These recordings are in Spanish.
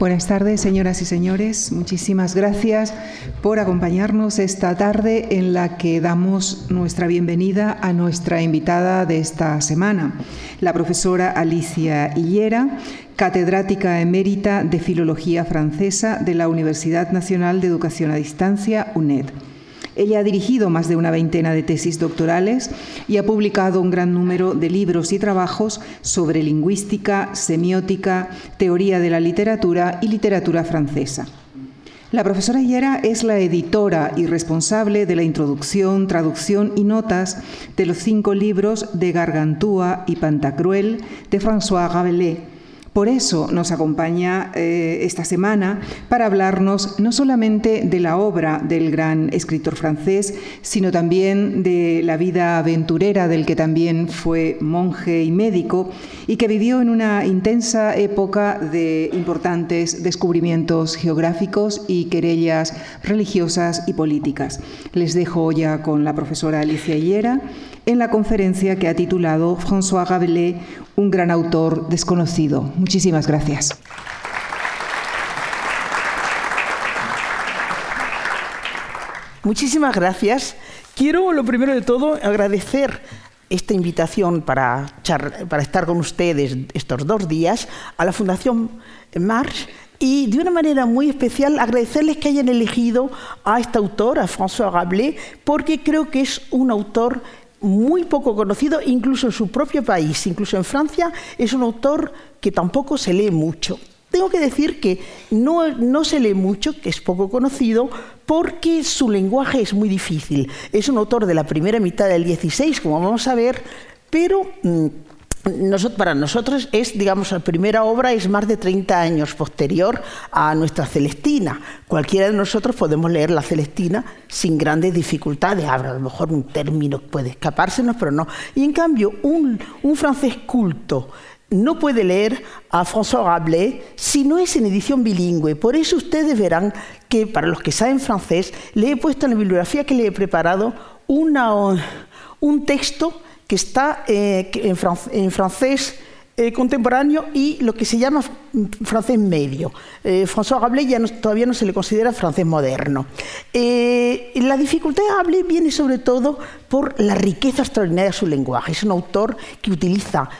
Buenas tardes, señoras y señores. Muchísimas gracias por acompañarnos esta tarde en la que damos nuestra bienvenida a nuestra invitada de esta semana, la profesora Alicia Hillera, catedrática emérita de Filología Francesa de la Universidad Nacional de Educación a Distancia, UNED. Ella ha dirigido más de una veintena de tesis doctorales y ha publicado un gran número de libros y trabajos sobre lingüística, semiótica, teoría de la literatura y literatura francesa. La profesora Hiera es la editora y responsable de la introducción, traducción y notas de los cinco libros de Gargantúa y Pantagruel de François Rabelais por eso nos acompaña eh, esta semana para hablarnos no solamente de la obra del gran escritor francés, sino también de la vida aventurera del que también fue monje y médico y que vivió en una intensa época de importantes descubrimientos geográficos y querellas religiosas y políticas. Les dejo ya con la profesora Alicia Hillera en la conferencia que ha titulado François Rabelais, un gran autor desconocido. Muchísimas gracias. Muchísimas gracias. Quiero, lo primero de todo, agradecer esta invitación para, para estar con ustedes estos dos días a la Fundación March y de una manera muy especial agradecerles que hayan elegido a este autor, a François Rabelais, porque creo que es un autor muy poco conocido, incluso en su propio país, incluso en Francia, es un autor que tampoco se lee mucho. Tengo que decir que no, no, se lee mucho, que es poco conocido, porque su lenguaje es muy difícil. Es un autor de la primera mitad del 16, como vamos a ver, pero para nosotros es, digamos, la primera obra es más de 30 años posterior a nuestra Celestina. Cualquiera de nosotros podemos leer la Celestina sin grandes dificultades. Habrá a lo mejor un término que puede escapársenos, pero no. Y en cambio, un, un francés culto no puede leer a François Rabelais si no es en edición bilingüe. Por eso ustedes verán que, para los que saben francés, le he puesto en la bibliografía que le he preparado una, un texto que está eh, en, francés eh, contemporáneo y lo que se llama francés medio. Eh, François Rabelais ya todavía no se le considera francés moderno. la dificultad de Rabelais viene sobre todo por la riqueza extraordinaria de su lenguaje. Es un autor que utiliza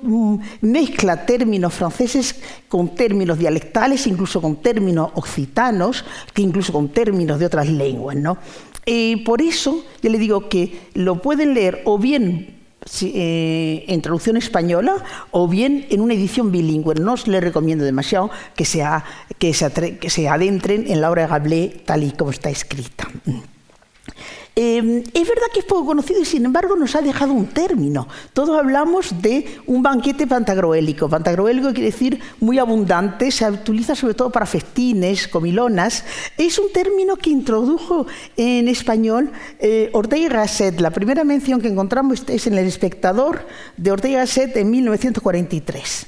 mm, mezcla términos franceses con términos dialectales, incluso con términos occitanos, que incluso con términos de otras lenguas. ¿no? Y por eso yo le digo que lo pueden leer o bien eh, en traducción española o bien en una edición bilingüe. No os le recomiendo demasiado que, sea, que, se, que se adentren en la obra de Gablé tal y como está escrita. Em, es verdad que es poco conocido y sin embargo nos ha dejado un término. Todos hablamos de un banquete pantagroélico. Pantagroélico quiere decir muy abundante, se utiliza sobre todo para festines, comilonas. Es un término que introdujo en español eh, Ortega y Gasset. La primera mención que encontramos es en El Espectador de Ortega y Gasset en 1943.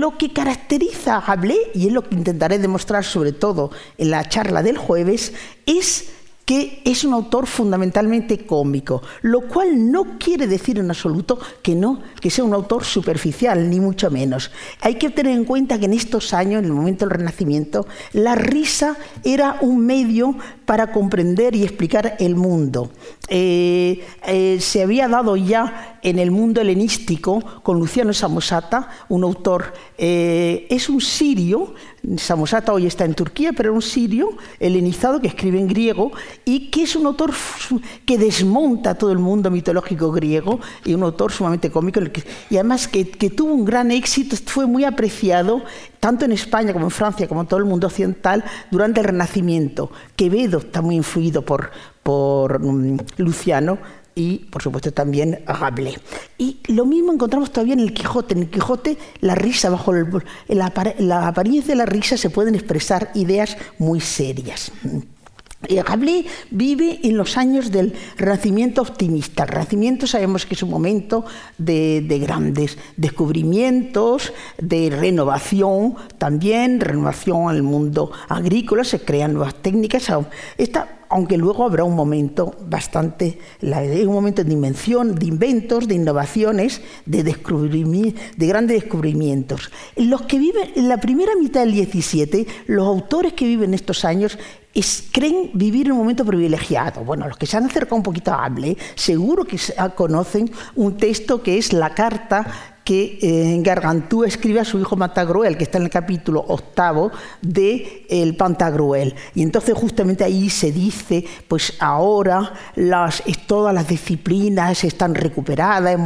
lo que caracteriza a Hablé, y es lo que intentaré demostrar sobre todo en la charla del jueves, es que es un autor fundamentalmente cómico, lo cual no quiere decir en absoluto que no, que sea un autor superficial, ni mucho menos. Hay que tener en cuenta que en estos años, en el momento del Renacimiento, la risa era un medio para comprender y explicar el mundo. Eh, eh, se había dado ya en el mundo helenístico con Luciano Samosata, un autor, eh, es un sirio, Samosata hoy está en Turquía, pero era un sirio helenizado que escribe en griego y que es un autor que desmonta todo el mundo mitológico griego y un autor sumamente cómico y además que, que tuvo un gran éxito, fue muy apreciado tanto en España como en Francia, como en todo el mundo occidental, durante el Renacimiento. Quevedo está muy influido por, por mm, Luciano y, por supuesto, también Rabelais. Y lo mismo encontramos todavía en el Quijote. En el Quijote, la risa, bajo la, la apariencia de la risa, se pueden expresar ideas muy serias. Rabelais vive en los años del Renacimiento optimista. El Renacimiento sabemos que es un momento de, grandes descubrimientos, de renovación también, renovación en el mundo agrícola, se crean nuevas técnicas. Aunque luego habrá un momento bastante, un momento de invención, de inventos, de innovaciones, de, de grandes descubrimientos. Los que viven en la primera mitad del 17, los autores que viven estos años creen vivir en un momento privilegiado. Bueno, los que se han acercado un poquito a Hable, seguro que conocen un texto que es la carta que eh, Gargantúa escribe a su hijo Pantagruel, que está en el capítulo octavo de El Pantagruel. Y entonces justamente ahí se dice, pues ahora todas las disciplinas están recuperadas,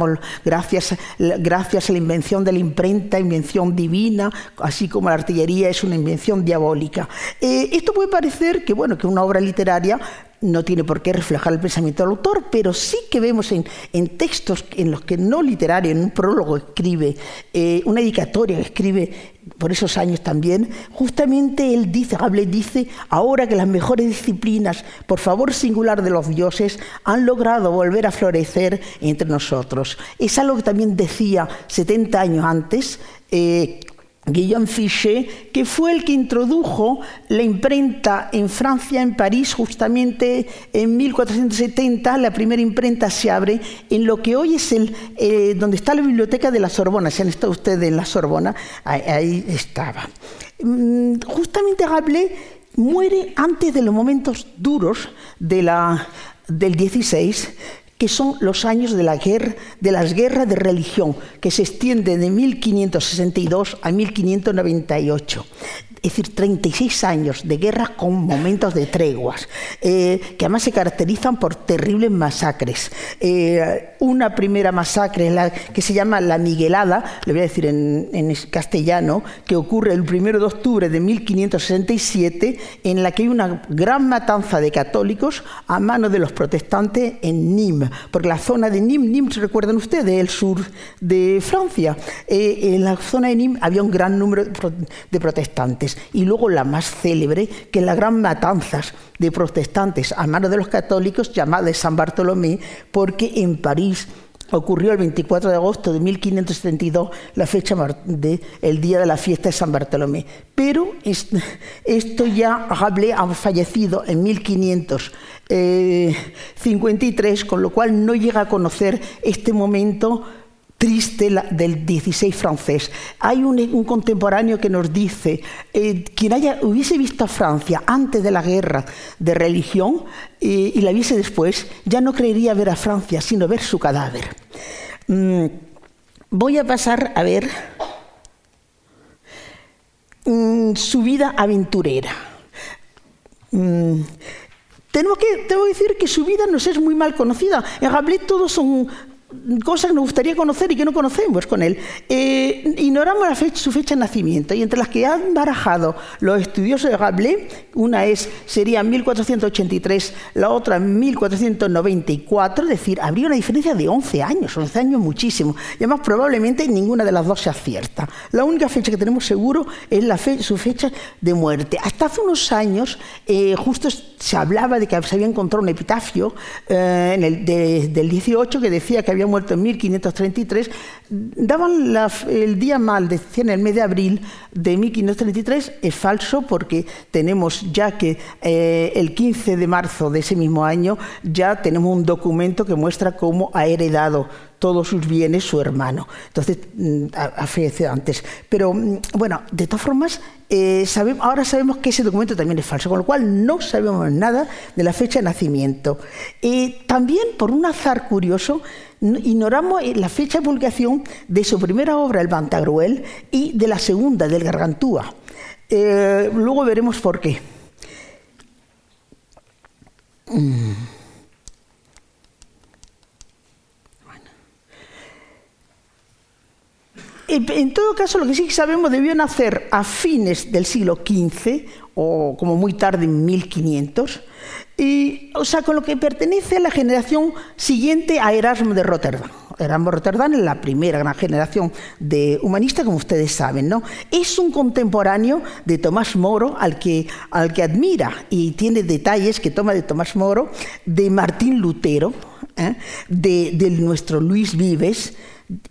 gracias, gracias a la invención de la imprenta, invención divina, así como la artillería es una invención diabólica. Eh, esto puede parecer que, bueno, que una obra literaria no tiene por qué reflejar el pensamiento del autor, pero sí que vemos en, textos en los que no literario, en un prólogo escribe, eh, una dedicatoria que escribe por esos años también, justamente él dice, Hable dice, ahora que las mejores disciplinas, por favor singular de los dioses, han logrado volver a florecer entre nosotros. Es algo que también decía 70 años antes, eh, Guillaume Fichet, que fue el que introdujo la imprenta en Francia, en París, justamente en 1470. La primera imprenta se abre en lo que hoy es el, eh, donde está la biblioteca de la Sorbona. Si han estado ustedes en la Sorbona, ahí, estaba. Mm, justamente Rabelais muere antes de los momentos duros del 16 que son los años de, las guerras de religión, que se extienden de 1562 a 1598 es decir, 36 años de guerra con momentos de treguas, eh, que además se caracterizan por terribles masacres. Eh, una primera masacre que se llama la Miguelada, le voy a decir en, castellano, que ocurre el 1 de octubre de 1567, en la que hay una gran matanza de católicos a mano de los protestantes en Nîmes, porque la zona de Nîmes, Nîmes, recuerdan ustedes, el sur de Francia, eh, en la zona de Nîmes había un gran número de protestantes y luego la más célebre, que la gran matanzas de protestantes a mano de los católicos llamada de San Bartolomé, porque en París ocurrió el 24 de agosto de 1572, la fecha del día de la fiesta de San Bartolomé. Pero esto ya Rabelais ha fallecido en 1553, con lo cual no llega a conocer este momento triste del 16 francés. Hay un, contemporáneo que nos dice, eh, quien haya, hubiese visto a Francia antes de la guerra de religión eh, y la viese después, ya no creería ver a Francia, sino ver su cadáver. Mm, voy a pasar a ver mm, su vida aventurera. Mm, tengo que, tengo que decir que su vida nos es muy mal conocida. En Rabelais todos son cosas que nos gustaría conocer y que no conocemos con él. Eh, ignoramos su fecha de nacimiento y entre las que han barajado los estudiosos de Rabelais, una es, sería 1483, la otra 1494, es decir, habría una diferencia de 11 años, 11 años muchísimo, y además probablemente ninguna de las dos sea cierta. La única fecha que tenemos seguro es la su fecha de muerte. Hasta hace unos años, eh, justo se hablaba de que se había encontrado un epitafio eh, del 18 que decía que había muerto en 1533, daban el día mal, decían el mes de abril de 1533, es falso porque tenemos ya que eh, el 15 de marzo de ese mismo año ya tenemos un documento que muestra cómo ha heredado todos sus bienes su hermano. Entonces, mm, ha fallecido antes. Pero mm, bueno, de todas formas, eh, ahora sabemos que ese documento también es falso, con lo cual no sabemos nada de la fecha de nacimiento. Eh, también, por un azar curioso, ignoramos eh, la fecha de publicación de su primera obra, El Pantagruel, y de la segunda, del Gargantúa. luego veremos por qué. Mm. En todo caso, lo que sí sabemos debió nacer a fines del siglo XV, o como muy tarde en 1500, y, o sea, con lo que pertenece a la generación siguiente a Erasmo de Rotterdam. Erasmo de Rotterdam es la primera gran generación de humanistas, como ustedes saben. ¿no? Es un contemporáneo de Tomás Moro, al que, al que admira y tiene detalles que toma de Tomás Moro, de Martín Lutero, ¿eh? de, de nuestro Luis Vives,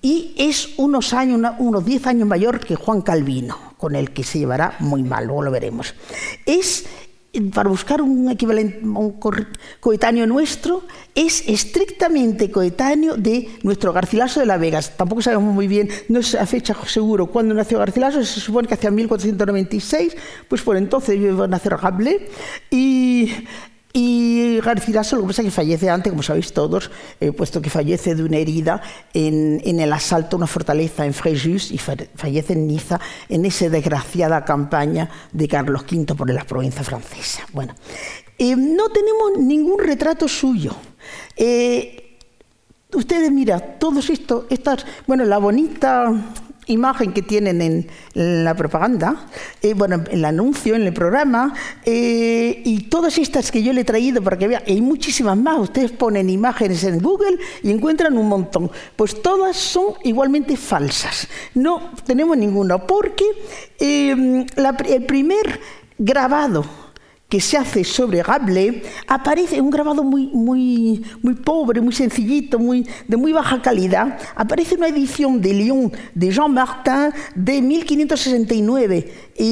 y es unos años, unos 10 años mayor que Juan Calvino, con el que se llevará muy mal, luego lo veremos. Es para buscar un equivalente, coetáneo nuestro, es estrictamente coetáneo de nuestro Garcilaso de la Vega. Tampoco sabemos muy bien, no es a fecha seguro cuándo nació Garcilaso, se supone que hacia 1496, pues por entonces iba a nacer Rabelais. Y y Garcilaso lo que pasa es que fallece antes, como sabéis todos, eh, puesto que fallece de una herida en, el asalto a una fortaleza en Fréjus y fallece en Niza en esa desgraciada campaña de Carlos V por la provincia francesa. Bueno, eh, no tenemos ningún retrato suyo. Eh, ustedes, mira, todos estos, estas, bueno, la bonita imagen que tienen en la propaganda, eh, bueno, en el anuncio, en el programa, eh, y todas estas que yo le he traído para que vean, hay muchísimas más, ustedes ponen imágenes en Google y encuentran un montón, pues todas son igualmente falsas, no tenemos ninguna, porque eh, el primer grabado que se hace sobre Gable aparece un grabado muy, muy, muy pobre, muy sencillito, muy, de muy baja calidad. Aparece una edición de Lyon de Jean Martin de 1569 y,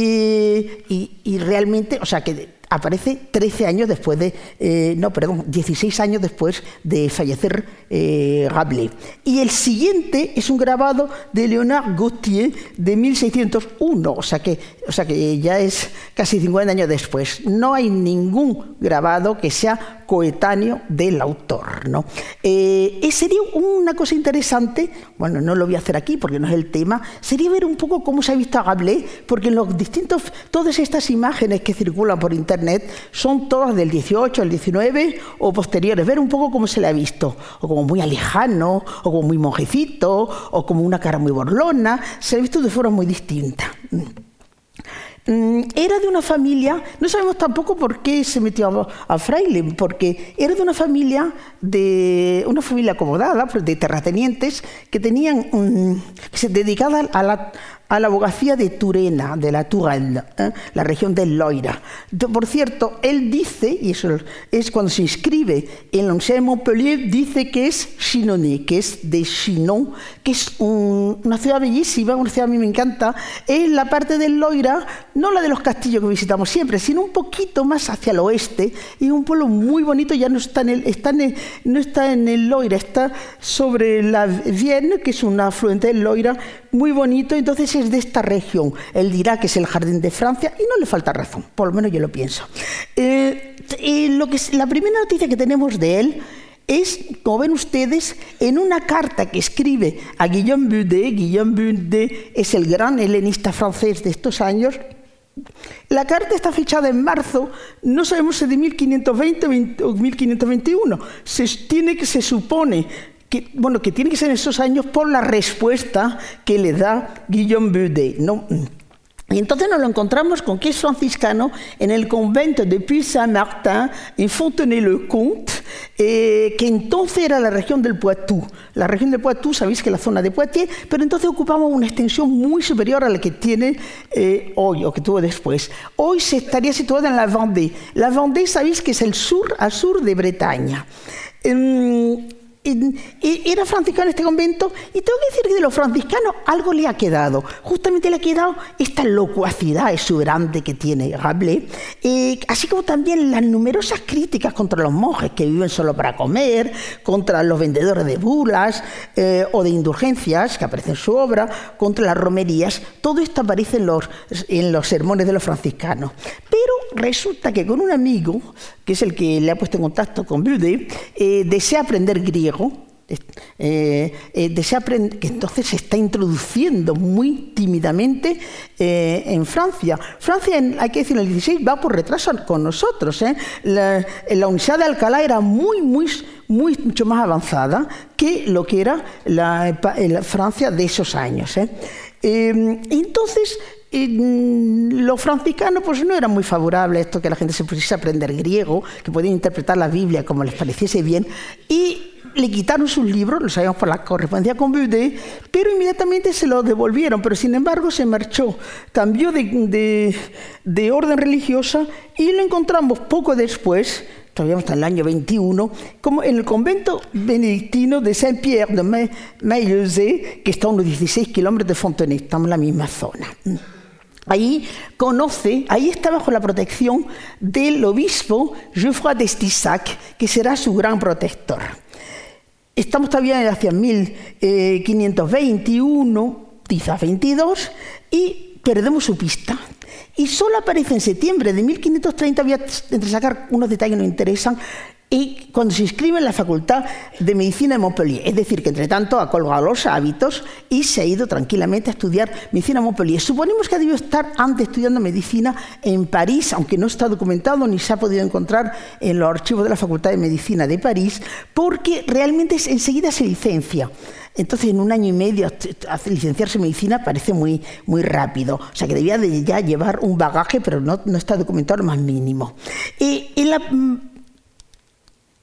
y, y realmente, o sea que aparece 13 años después de, eh, no, perdón, 16 años después de fallecer eh, Rabelais. Y el siguiente es un grabado de Leonard Gautier de 1601, o sea, que, o sea que ya es casi 50 años después. No hay ningún grabado que sea coetáneo del autor. ¿no? Eh, sería una cosa interesante, bueno, no lo voy a hacer aquí porque no es el tema, sería ver un poco cómo se ha visto a Rabelais, porque los distintos, todas estas imágenes que circulan por internet son todas del 18 al 19 o posteriores, ver un poco cómo se le ha visto, o como muy alejano, o como muy monjecito, o como una cara muy borlona, se ha visto de forma muy distinta. Mm, era de una familia, no sabemos tampoco por qué se metió a, fraile, porque era de una familia de una familia acomodada, de terratenientes que tenían que se dedicada a la, a la abogacía de Turena, de la Touraine, ¿eh? la región del Loira. Por cierto, él dice, y eso es cuando se inscribe en la Universidad de Montpellier, dice que es Chinonais, que es de Chinon, que es una ciudad bellísima, una ciudad a mí me encanta, es la parte del Loira, no la de los castillos que visitamos siempre, sino un poquito más hacia el oeste, y un pueblo muy bonito, ya no está en el, no está en el Loira, está sobre la Vienne, que es un afluente del Loira, muy bonito, entonces es de esta región. Él dirá que es el jardín de Francia y no le falta razón, por lo menos yo lo pienso. Eh, lo que la primera noticia que tenemos de él es, como ven ustedes, en una carta que escribe a Guillaume Budet. Guillaume Budet es el gran helenista francés de estos años. La carta está fechada en marzo, no sabemos si de 1520 o 1521. Se, tiene que, se supone que, bueno, que tiene que ser en esos años por la respuesta que le da Guillaume Budet. ¿no? Y entonces nos lo encontramos con que es franciscano en el convento de Puy-Saint-Martin, en Fontenay-le-Comte, eh, que entonces era la región del Poitou. La región del Poitou, sabéis que es la zona de Poitiers, pero entonces ocupamos una extensión muy superior a la que tiene eh, hoy o que tuvo después. Hoy se estaría situada en la Vendée. La Vendée, sabéis que es el sur al sur de Bretaña. Em, era franciscano este convento y tengo que decir que de los franciscanos algo le ha quedado. Justamente le ha quedado esta locuacidad exuberante que tiene Rabelais, eh, así como también las numerosas críticas contra los monjes que viven solo para comer, contra los vendedores de bulas eh, o de indulgencias que aparecen en su obra, contra las romerías. Todo esto aparece en los, en los sermones de los franciscanos. Pero resulta que con un amigo, que es el que le ha puesto en contacto con Bude, eh, desea aprender griego. Eh, eh, aprender, que entonces se está introduciendo muy tímidamente en Francia. Francia, hay que decir, en el 16 va por retraso con nosotros. La, la, Universidad de Alcalá era muy, muy, muy, mucho más avanzada que lo que era la, la Francia de esos años. entonces, los franciscanos pues no era muy favorable esto que la gente se pusiese a aprender griego, que podían interpretar la Biblia como les pareciese bien, y le quitaron sus libros, lo sabíamos por la correspondencia con Bude, pero inmediatamente se lo devolvieron, pero sin embargo se marchó, cambió de, de, orden religiosa y lo encontramos poco después, todavía hasta el año 21, como en el convento benedictino de Saint-Pierre de Maillezais, que está a unos 16 kilómetros de Fontenay, estamos en la misma zona. Ahí conoce, ahí está bajo la protección del obispo Geoffroy d'Estissac, que será su gran protector. Estamos todavía hacia 1521, quizás 22, y perdemos su pista. Y solo aparece en septiembre de 1530, voy a sacar unos detalles que nos interesan, y cuando se inscribe en la Facultad de Medicina de Montpellier. Es decir, que entre tanto ha colgado los hábitos y se ha ido tranquilamente a estudiar medicina en Montpellier. Suponemos que ha debido estar antes estudiando medicina en París, aunque no está documentado ni se ha podido encontrar en los archivos de la Facultad de Medicina de París, porque realmente enseguida se licencia. Entonces, en un año y medio licenciarse en medicina parece muy, muy rápido. O sea, que debía de ya llevar un bagaje, pero no, está documentado lo más mínimo. Y en la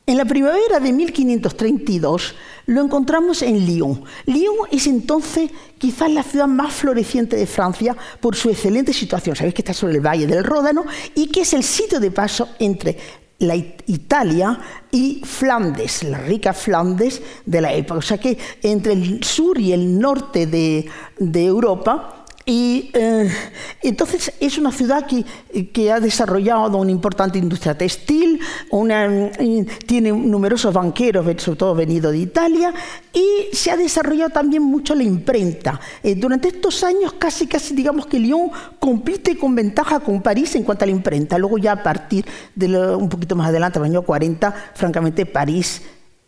en la primavera de 1532 lo encontramos en Lyon. Lyon es entonces quizás la ciudad más floreciente de Francia por su excelente situación. Sabéis que está sobre el valle del Ródano y que es el sitio de paso entre la Italia y Flandes, la rica Flandes de la época. O sea que entre el sur y el norte de, de Europa y eh, entonces es una ciudad que, ha desarrollado una importante industria textil, tiene numerosos banqueros, sobre todo venidos de Italia, y se ha desarrollado también mucho la imprenta. Eh, durante estos años casi, casi digamos que Lyon compite con ventaja con París en cuanto a la imprenta. Luego ya a partir de un poquito más adelante, el año 40, francamente París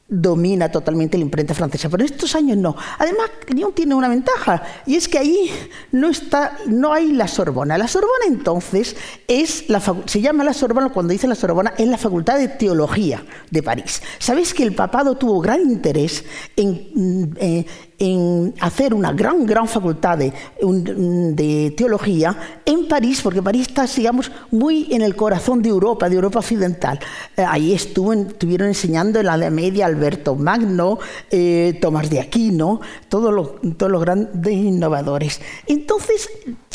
domina totalmente la imprenta francesa, pero en estos años no. Además, Lyon tiene una ventaja, y es que ahí no, está, no hay la Sorbona. La Sorbona entonces es la, se llama la Sorbona, cuando dice la Sorbona, es la Facultad de Teología de París. Sabéis que el papado tuvo gran interés en, mm, eh, en hacer una gran, gran facultad de, teología en París, porque París está, digamos, muy en el corazón de Europa, de Europa occidental. Eh, ahí estuvo, estuvieron enseñando en la Edad Media Alberto Magno, eh, Tomás de Aquino, todos los, todos los grandes innovadores. Entonces,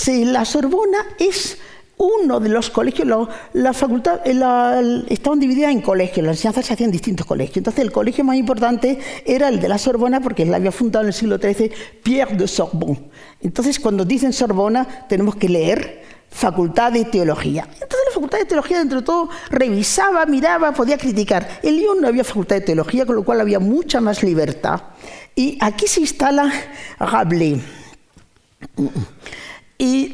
la Sorbona es uno de los colegios, la, facultad, eh, estaban divididas en colegios, las enseñanzas se hacían en distintos colegios. Entonces el colegio más importante era el de la Sorbona, porque la había fundado en el siglo XIII Pierre de Sorbonne. Entonces cuando dicen Sorbona tenemos que leer Facultad de Teología. Entonces la Facultad de Teología, dentro de todo, revisaba, miraba, podía criticar. En Lyon no había Facultad de Teología, con lo cual había mucha más libertad. Y aquí se instala Rabelais. Y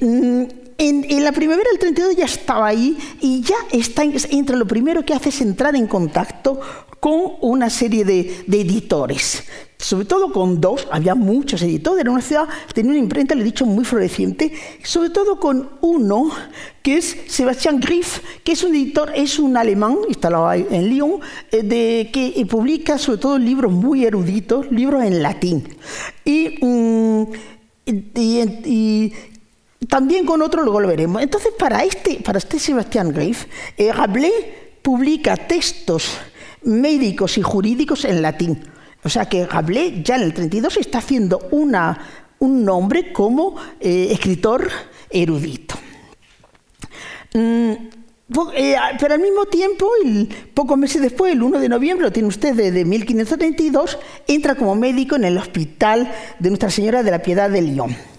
en, la primavera del 32 ya estaba ahí y ya está entre lo primero que hace es entrar en contacto con una serie de, editores, sobre todo con dos, había muchos editores, era una ciudad, tenía una imprenta, le he dicho, muy floreciente, sobre todo con uno que es Sebastián Griff, que es un editor, es un alemán, instalado en Lyon, eh, de, que publica sobre todo libros muy eruditos, libros en latín. Y, mm, también con otro, luego lo veremos. Entonces, para este, para este Sebastián Greif, eh, Rabelais publica textos médicos y jurídicos en latín. O sea que Rabelais ya en el 32 está haciendo una, un nombre como eh, escritor erudito. Mm, eh, pero al mismo tiempo, pocos meses después, el 1 de noviembre, lo tiene usted de, 1532, entra como médico en el hospital de Nuestra Señora de la Piedad de Lyon.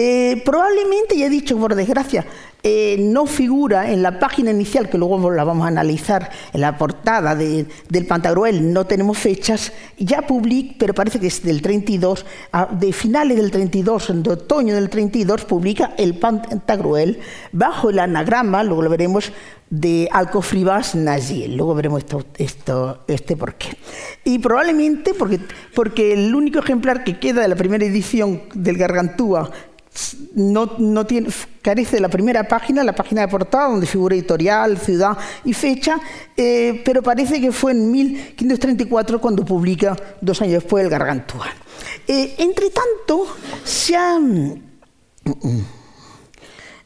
Eh, probablemente, ya he dicho por desgracia, eh, no figura en la página inicial, que luego la vamos a analizar en la portada del Pantagruel, no tenemos fechas, ya publica, pero parece que es del 32, de finales del 32, de otoño del 32, publica el Pantagruel bajo el anagrama, luego lo veremos, de Alcofribas Naziel. Luego veremos esto, esto, este por qué. Y probablemente porque, porque el único ejemplar que queda de la primera edición del Gargantúa carece de la primera página, la página de portada, donde figura editorial, ciudad y fecha, eh, pero parece que fue en 1534 cuando publica, dos años después, el Gargantúa. Eh, entre tanto, se ha...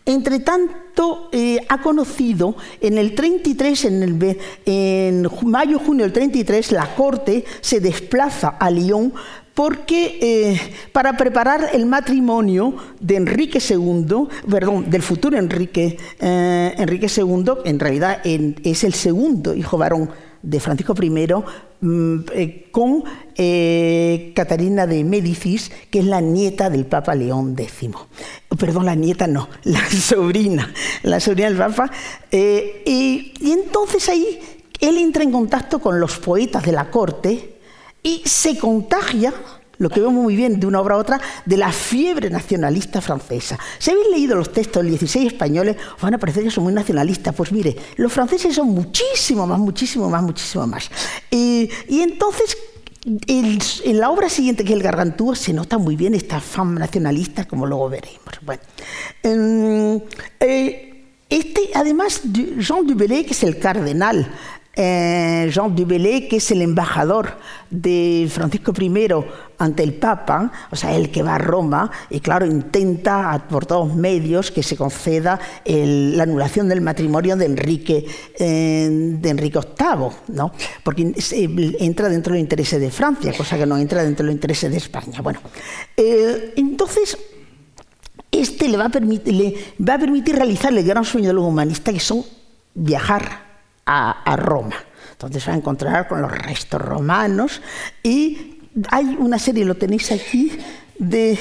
Entre tanto, eh, ha conocido en el 33, en, el, en mayo-junio del 33, la Corte se desplaza a Lyon porque eh, para preparar el matrimonio de Enrique II, perdón, del futuro Enrique, eh, Enrique II, en realidad es el segundo hijo varón de Francisco I, mm, eh, con eh, Catarina de Médicis, que es la nieta del Papa León X. Perdón, la nieta no, la sobrina, la sobrina del Papa. y, y entonces ahí él entra en contacto con los poetas de la corte y se contagia lo que vemos muy bien de una obra a otra, de la fiebre nacionalista francesa. Si habéis leído los textos del 16 españoles, os van a parecer que son muy nacionalistas. Pues mire, los franceses son muchísimo más, muchísimo más, muchísimo más. y entonces en la obra siguiente, que es el Gargantúa, se nota muy bien esta fama nacionalista, como luego veremos. Bueno, em, eh, este, además, Jean Dubellay, que es el cardenal eh, Jean Dubellay, que es el embajador de Francisco I ante el Papa, o sea, el que va a Roma, y claro, intenta por todos medios que se conceda la anulación del matrimonio de Enrique, eh, de Enrique VIII, ¿no? porque entra dentro de los intereses de Francia, cosa que no entra dentro de los intereses de España. Bueno, eh, entonces este le va a permitir realizar el gran sueño de los humanistas, que son viajar a, Roma. Entonces va a encontrar con los restos romanos y hay una serie, lo tenéis aquí, de,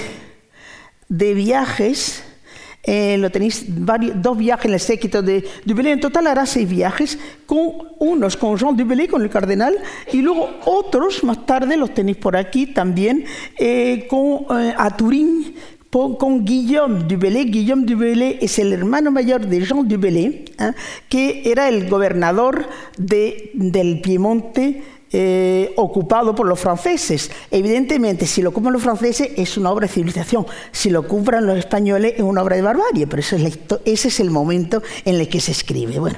de viajes. Eh, lo tenéis dos viajes en el séquito de Dubélé. En total hará seis viajes, con unos con Jean Dubélé, con el cardenal, y luego otros más tarde los tenéis por aquí también eh, con, eh, a Turín con Guillaume du Bellay. Guillaume du Bellay es el hermano mayor de Jean du Bellay, ¿eh? que era el gobernador de, del Piemonte eh, ocupado por los franceses. Evidentemente, si lo ocupan los franceses es una obra de civilización, si lo ocupan los españoles es una obra de barbarie, pero eso es ese es el momento en el que se escribe. Bueno,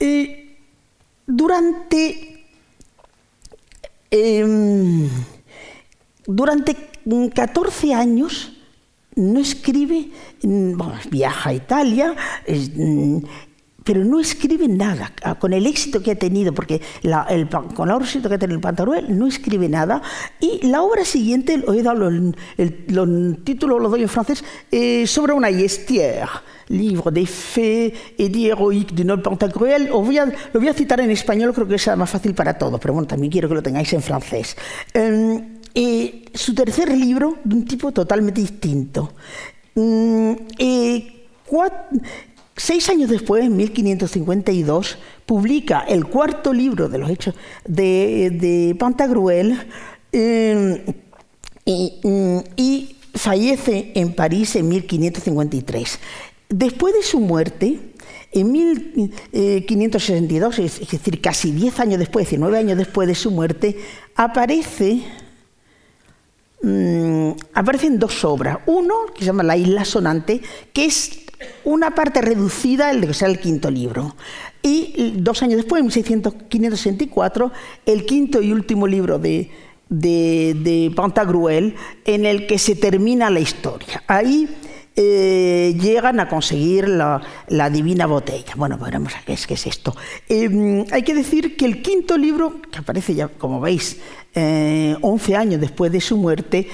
eh, durante Eh, durante 14 años no escribe, mm, bueno, viaja a Italia, es, mm, pero no escribe nada. Ah, con el éxito que ha tenido, porque el, con el éxito que ha tenido el Pantaruel, no escribe nada. Y la obra siguiente, he dado los, el, títulos, los doy en francés, eh, sobre una yestière livre de fe y de heroique de Noël Pantagruel. Os voy a, lo voy a citar en español, creo que es más fácil para todos, pero bueno, también quiero que lo tengáis en francés. Um, y su tercer libro, de un tipo totalmente distinto. Um, y cuatro, seis años después, en 1552, publica el cuarto libro de los hechos de, Pantagruel um, y, y fallece en París en 1553. Después de su muerte, en 1562, es decir, casi 10 años después, 19 años después de su muerte, aparece, mm, aparecen dos obras. Uno, que se llama La isla sonante, que es una parte reducida del que sea el quinto libro. Y dos años después, en 1564, el quinto y último libro de, de Pantagruel, en el que se termina la historia. Ahí eh, llegan a conseguir la, divina botella. Bueno, veremos qué es, qué es esto. Em, hay que decir que el quinto libro, que aparece ya, como veis, 11 eh, años después de su muerte,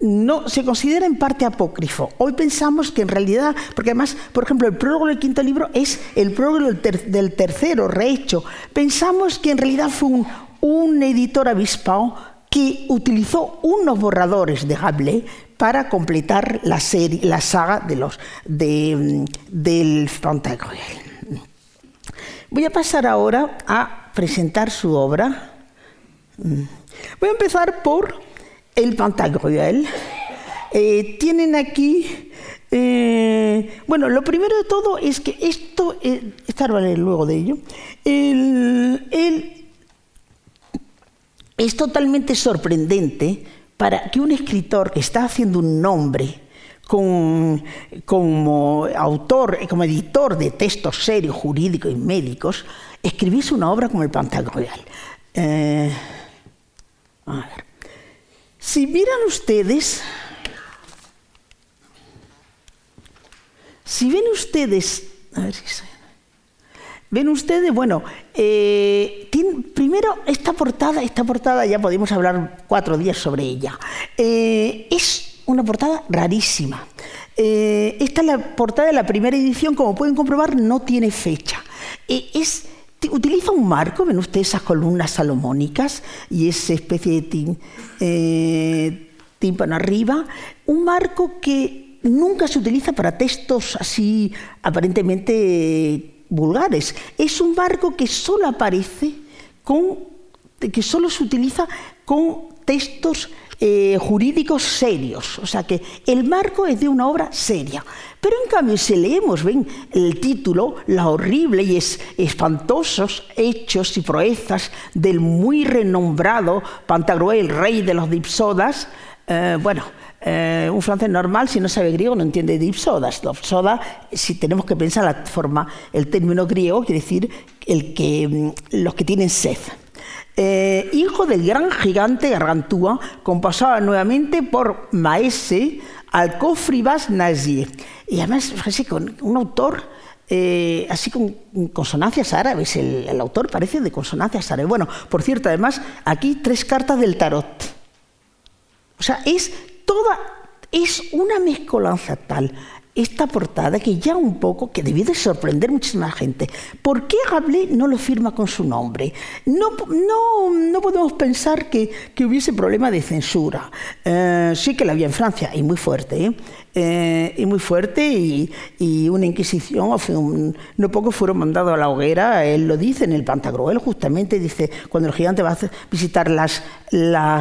no se considera en parte apócrifo. Hoy pensamos que en realidad, porque además, por ejemplo, el prólogo del quinto libro es el prólogo del, tercero, rehecho. Pensamos que en realidad fue un, editor avispado que utilizó unos borradores de Rabelais para completar la, serie, la saga de los, de, del Pantagruel. Voy a pasar ahora a presentar su obra. Voy a empezar por el Pantagruel. Eh, tienen aquí, eh, bueno, lo primero de todo es que esto, eh, estar luego de ello, es totalmente sorprendente para que un escritor que está haciendo un nombre como autor, como editor de textos serios, jurídicos y médicos, escribiese una obra como el Pantagruel. Eh, a ver. Si miran ustedes, si ven ustedes, a ver si Ven ustedes, bueno, eh, primero esta portada, esta portada ya podemos hablar cuatro días sobre ella. Eh, es una portada rarísima. Eh, esta es la portada de la primera edición, como pueden comprobar, no tiene fecha. Es, utiliza un marco, ven ustedes esas columnas salomónicas y esa especie de eh, tímpano arriba, un marco que nunca se utiliza para textos así aparentemente vulgares. Es un marco que solo aparece con, que solo se utiliza con textos eh, jurídicos serios. O sea que el marco es de una obra seria. Pero en cambio, si leemos, ven, el título, la horrible y espantosos hechos y proezas del muy renombrado Pantagruel, rey de los dipsodas, eh, bueno, eh, un francés normal, si no sabe griego, no entiende dipsodas. Dipsoda, si tenemos que pensar la forma, el término griego quiere decir el que, mm, los que tienen sed. Eh, hijo del gran gigante Gargantúa, compasaba nuevamente por Maese al Cofribas Nazi. Y además, así con un autor eh, así con consonancias árabes. El, autor parece de consonancias árabes. Bueno, por cierto, además, aquí tres cartas del tarot. O sea, es toda, es una mezcolanza tal esta portada que ya un poco, que debió de sorprender muchísima gente. ¿Por qué Rabelais no lo firma con su nombre? No, no, no podemos pensar que, que hubiese problema de censura. Eh, sí que la había en Francia, y muy fuerte. ¿eh? Eh, y muy fuerte y, una inquisición, no pocos fueron mandados a la hoguera, él lo dice en el Pantagruel, justamente dice, cuando el gigante va a visitar las,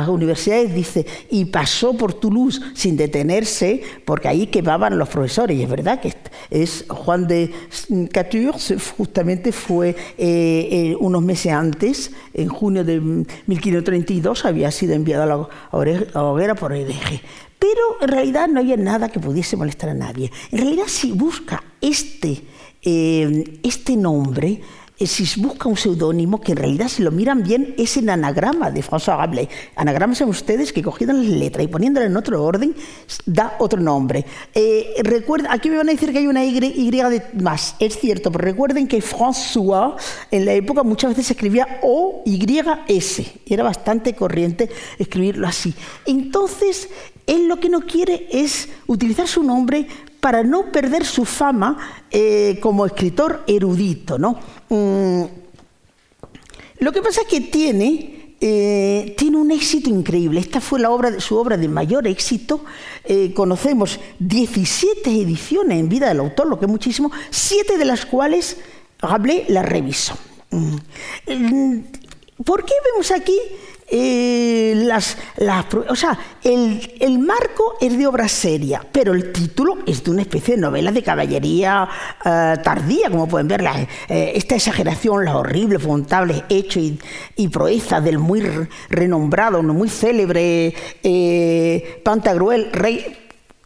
universidades, dice, y pasó por Toulouse sin detenerse, porque ahí quemaban los profesores, y es verdad que es Juan de Cature, justamente fue eh, eh, unos meses antes, en junio de 1532, había sido enviado a la hoguera por hereje. Pero en realidad no había nada que pudiese molestar a nadie. En realidad si busca este, eh, este nombre, eh, si busca un seudónimo, que en realidad si lo miran bien es el anagrama de François Rabelais. Anagrama son ustedes que cogiendo la letra y poniéndola en otro orden da otro nombre. Eh, recuerda, aquí me van a decir que hay una Y, de más. Es cierto, pero recuerden que François en la época muchas veces escribía O-Y-S. Era bastante corriente escribirlo así. Entonces, él lo que no quiere es utilizar su nombre para no perder su fama eh, como escritor erudito. ¿no? Mm, lo que pasa es que tiene, eh, tiene un éxito increíble. Esta fue la obra, su obra de mayor éxito. Eh, conocemos 17 ediciones en vida del autor, lo que es muchísimo, siete de las cuales Rabelais la revisó. Mm, ¿Por qué vemos aquí eh, las, o sea, el, marco es de obra seria, pero el título es de una especie de novela de caballería eh, tardía, como pueden ver, eh, esta exageración, los horribles, fontables hechos y, proezas del muy renombrado, muy célebre Pantagruel, rey,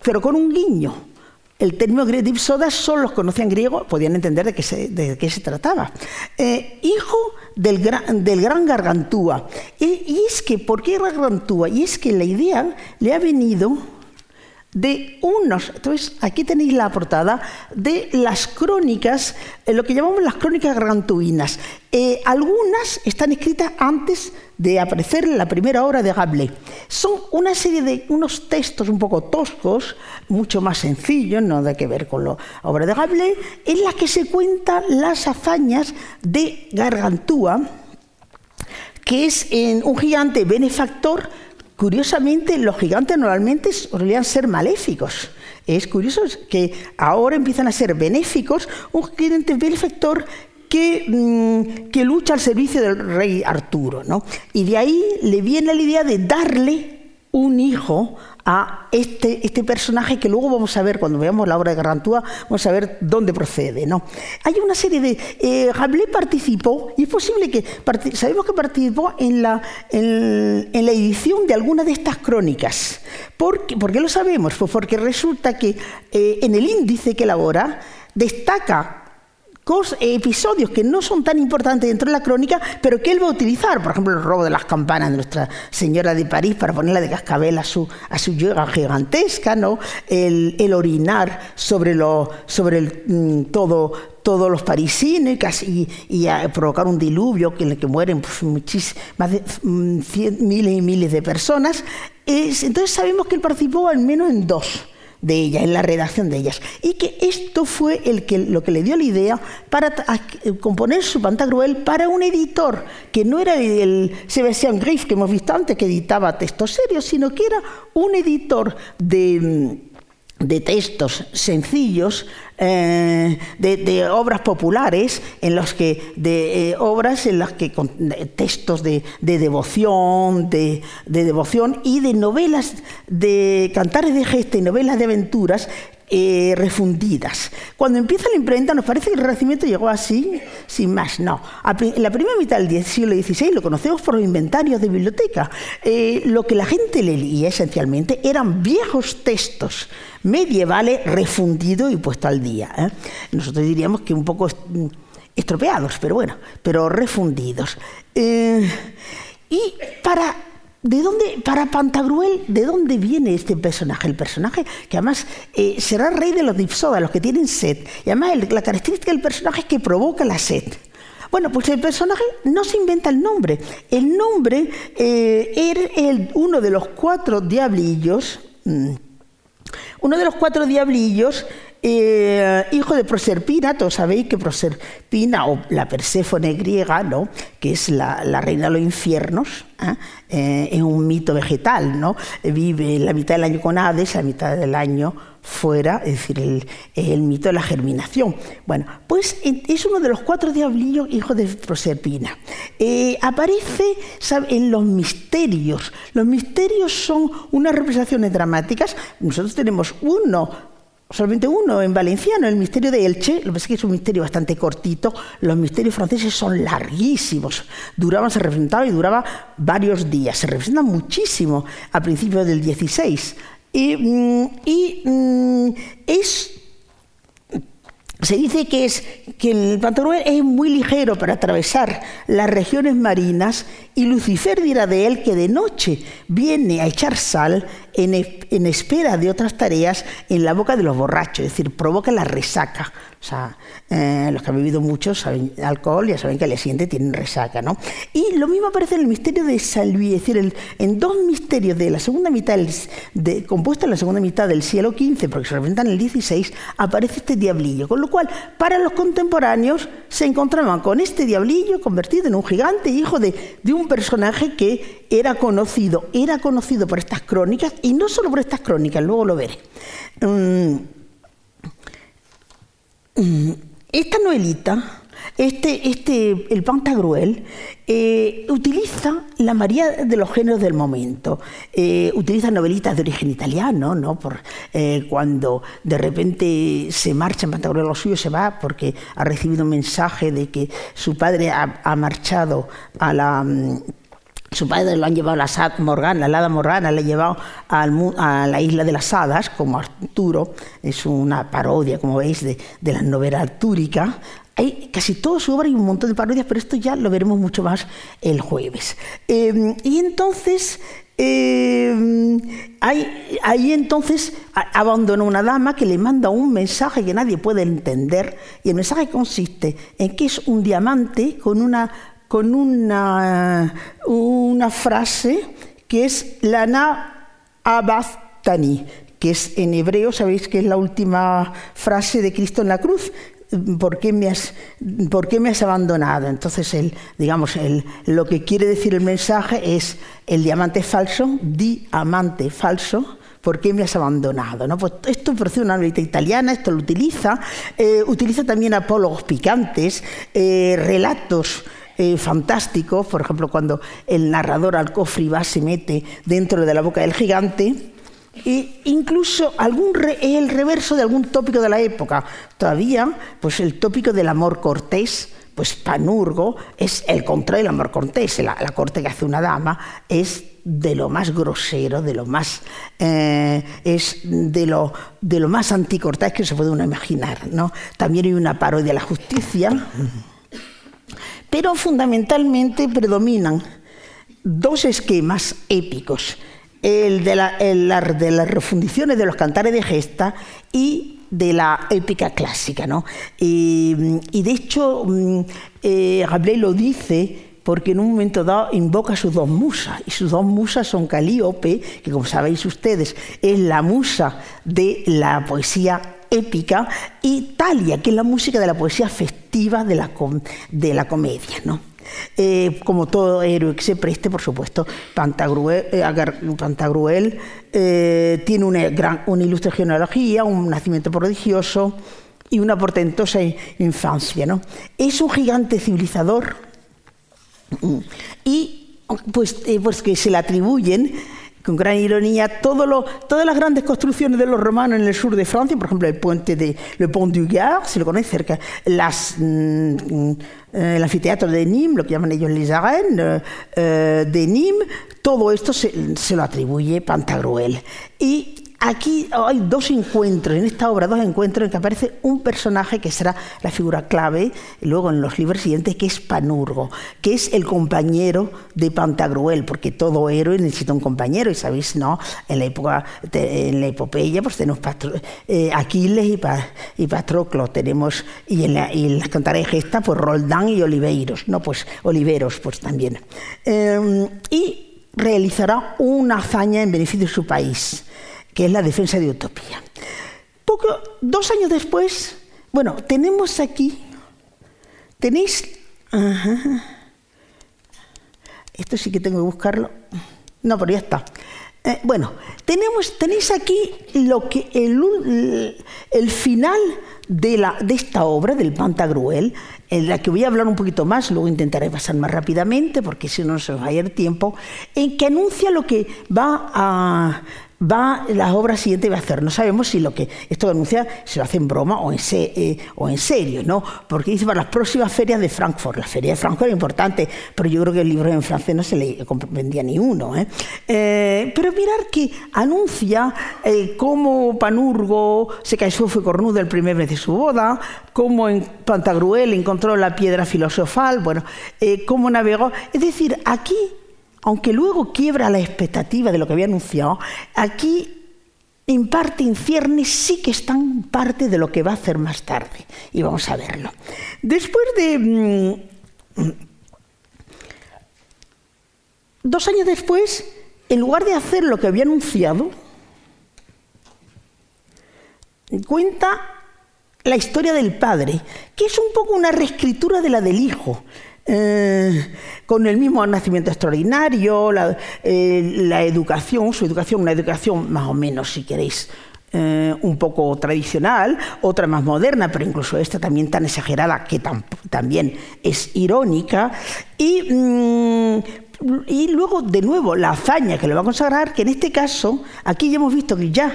pero con un guiño el término dipsodas solo los conocían griego, podían entender de qué se, de qué se trataba. Eh, hijo del gran, del gran Gargantúa. Y, es que, ¿por qué Gargantúa? Y es que la idea le ha venido de unos, entonces aquí tenéis la portada de las crónicas, eh, lo que llamamos las crónicas gargantuinas. Eh, algunas están escritas antes de aparecer la primera obra de Rabelais. Son una serie de unos textos un poco toscos, mucho más sencillos, no de que ver con la obra de Rabelais, en las que se cuentan las hazañas de Gargantúa, que es un gigante benefactor Curiosamente, los gigantes normalmente solían ser maléficos. Es curioso que ahora empiezan a ser benéficos, un gigante benefactor que, mm, que, lucha al servicio del rey Arturo. ¿no? Y de ahí le viene la idea de darle un hijo a este, este, personaje que luego vamos a ver cuando veamos la obra de Garantúa, vamos a ver dónde procede. ¿no? Hay una serie de... Eh, Rabelais participó, y es posible que... Sabemos que participó en la, en, la edición de alguna de estas crónicas. ¿Por qué, lo sabemos? Pues porque resulta que eh, en el índice que elabora destaca episodios que no son tan importantes dentro de la crónica, pero que él va a utilizar, por ejemplo, el robo de las campanas de Nuestra Señora de París para ponerla de cascabel a su, a su gigantesca, ¿no? el, orinar sobre, lo, sobre el, mm, todo, todos los parisines y, provocar un diluvio en el que mueren pues, más de mm, miles y miles de personas. entonces sabemos que él participó al menos en dos de ella, en la redacción de ellas. Y que esto fue el que, lo que le dio la idea para componer su Pantagruel para un editor, que no era el Sebastián Griff que hemos visto antes, que editaba textos serios, sino que era un editor de de textos sencillos, eh, de, obras populares, en los que, de eh, obras en las que textos de, devoción, de, devoción y de novelas de cantares de gesta y novelas de aventuras eh, refundidas. Cuando empieza la imprenta nos parece que el Renacimiento llegó así, sin más. No. En la primera mitad del siglo XVI lo conocemos por los inventarios de biblioteca. lo que la gente leía esencialmente eran viejos textos medievales refundidos y puestos al día. ¿eh? Nosotros diríamos que un poco estropeados, pero bueno, pero refundidos. Eh, y para ¿De dónde, para Pantagruel, ¿de dónde viene este personaje? El personaje que además eh, será rey de los dipsodas, los que tienen sed. Y además la característica del personaje es que provoca la sed. Bueno, pues el personaje no se inventa el nombre. El nombre era el, uno de los cuatro diablillos. Mm, uno de los cuatro diablillos, eh, hijo de Proserpina, todos sabéis que Proserpina, o la Perséfone griega, ¿no? que es la, reina de los infiernos, ¿eh? Eh, es un mito vegetal, ¿no? vive la mitad del año con Hades, la mitad del año fuera, es decir, el, el, mito de la germinación. Bueno, pues es uno de los cuatro diablillos hijos de Proserpina. Eh, aparece en los misterios. Los misterios son unas representaciones dramáticas. Nosotros tenemos uno solamente uno en valenciano, el misterio de Elche, lo que es que es un misterio bastante cortito, los misterios franceses son larguísimos, duraban, se representaba y duraba varios días, se representan muchísimo a principios del 16. Y, mm, mm, es se dice que, es, que el pantalón es muy ligero para atravesar las regiones marinas y Lucifer dirá de él que de noche viene a echar sal en, espera de otras tareas en la boca de los borrachos, es decir, provoca la resaca. O sea, eh, los que han bebido mucho saben alcohol ya saben que al siguiente tienen resaca, ¿no? Y lo mismo aparece en el misterio de San Luis, es decir, en dos misterios de la segunda mitad, de, compuestos en la segunda mitad del siglo XV, porque se representan en el XVI, aparece este diablillo. Con lo cual, para los contemporáneos se encontraban con este diablillo convertido en un gigante, hijo de, un personaje que era conocido, era conocido por estas crónicas, y no solo por estas crónicas, luego lo veré. Mm, Mm, esta novelita, este, este, el Pantagruel, eh, utiliza la mayoría de los géneros del momento. Eh, utiliza novelitas de origen italiano, ¿no? Por, eh, cuando de repente se marcha en Pantagruel, lo suyo se va porque ha recibido un mensaje de que su padre ha marchado a la mm, su padre lo han llevado a la Morgana, la hada Morgana, le ha llevado a la isla de las hadas, como Arturo, es una parodia, como veis, de, la novela artúrica. Hay casi toda su obra y un montón de parodias, pero esto ya lo veremos mucho más el jueves. Em, y entonces, em, ahí entonces abandona una dama que le manda un mensaje que nadie puede entender, y el mensaje consiste en que es un diamante con una con una, una frase que es Lana Abastani, que es en hebreo, sabéis que es la última frase de Cristo en la cruz. ¿Por qué me has, por qué me has abandonado? Entonces, el, digamos, el, lo que quiere decir el mensaje es el diamante falso, diamante falso, ¿por qué me has abandonado? ¿No? Pues esto produce una novela italiana, esto lo utiliza, eh, utiliza también apólogos picantes, eh, relatos eh, fantásticos, por ejemplo, cuando el narrador va se mete dentro de la boca del gigante, e incluso algún el reverso de algún tópico de la época. Todavía, pues el tópico del amor cortés, pues Panurgo es el contrario del amor cortés, la, corte que hace una dama es de lo más grosero, de lo más eh, es de lo, de lo más anticortés que se puede uno imaginar. ¿no? También hay una parodia de la justicia pero fundamentalmente predominan dos esquemas épicos, el de, las refundiciones de los cantares de gesta y de la épica clásica. ¿no? Y, de hecho, mm, eh, lo dice porque en un momento dado invoca a sus dos musas, y sus dos musas son Calíope, que como sabéis ustedes es la musa de la poesía épica, y Talia, que es la música de la poesía festiva de la, de la comedia. ¿no? Eh, como todo héroe que se preste, por supuesto, Pantagruel, eh, eh, tiene una, gran, una ilustre genealogía, un nacimiento prodigioso y una portentosa infancia. ¿no? Es un gigante civilizador y pues, pues que se le atribuyen con gran ironía todas las grandes construcciones de los romanos en el sur de Francia, por ejemplo el puente de Le Pont du Gard, si lo conocéis cerca, mm, eh, el anfiteatro de Nîmes, lo que llaman ellos les arènes eh, de Nîmes, todo esto se, se lo atribuye Pantagruel. Y Aquí hay dos encuentros, en esta obra dos encuentros en que aparece un personaje que será la figura clave luego en los libros siguientes, que es Panurgo, que es el compañero de Pantagruel, porque todo héroe necesita un compañero, y sabéis, ¿no? En la época, en la epopeya, pues tenemos eh, Aquiles y, Patroclo, tenemos, y en, las cantares gestas, pues Roldán y Oliveiros, ¿no? Pues Oliveros, pues también. Em, y realizará una hazaña en beneficio de su país que es la defensa de Utopía. Poco, dos años después, bueno, tenemos aquí, tenéis, esto sí que tengo que buscarlo, no, pero ya está. Eh, bueno, tenemos, tenéis aquí lo que el, el final de, la, de, esta obra, del Pantagruel, en la que voy a hablar un poquito más, luego intentaré pasar más rápidamente, porque si no se va a ir tiempo, en que anuncia lo que va a, va la obra siguiente va a hacer. No sabemos si lo que esto anuncia se lo hace en broma o en, eh, o en serio, ¿no? Porque dice para las próximas ferias de Frankfurt. La feria de Frankfurt es importante, pero yo creo que el libro en francés no se le vendía ni uno. ¿eh? Eh, pero mirar que anuncia cómo Panurgo se cayó fue cornudo el primer mes de su boda, cómo en Pantagruel encontró la piedra filosofal, bueno, cómo navegó. Es decir, aquí aunque luego quiebra la expectativa de lo que había anunciado, aquí en parte en ciernes sí que están parte de lo que va a hacer más tarde. Y vamos a verlo. Después de... Mm, dos años después, en lugar de hacer lo que había anunciado, cuenta la historia del padre, que es un poco una reescritura de la del hijo. Eh, con el mismo nacimiento extraordinario, eh, la, educación, su educación, una educación más o menos, si queréis, eh, un poco tradicional, otra más moderna, pero incluso esta también tan exagerada que también es irónica. Y, mm, y luego, de nuevo, la hazaña que le va a consagrar, que en este caso, aquí ya hemos visto que ya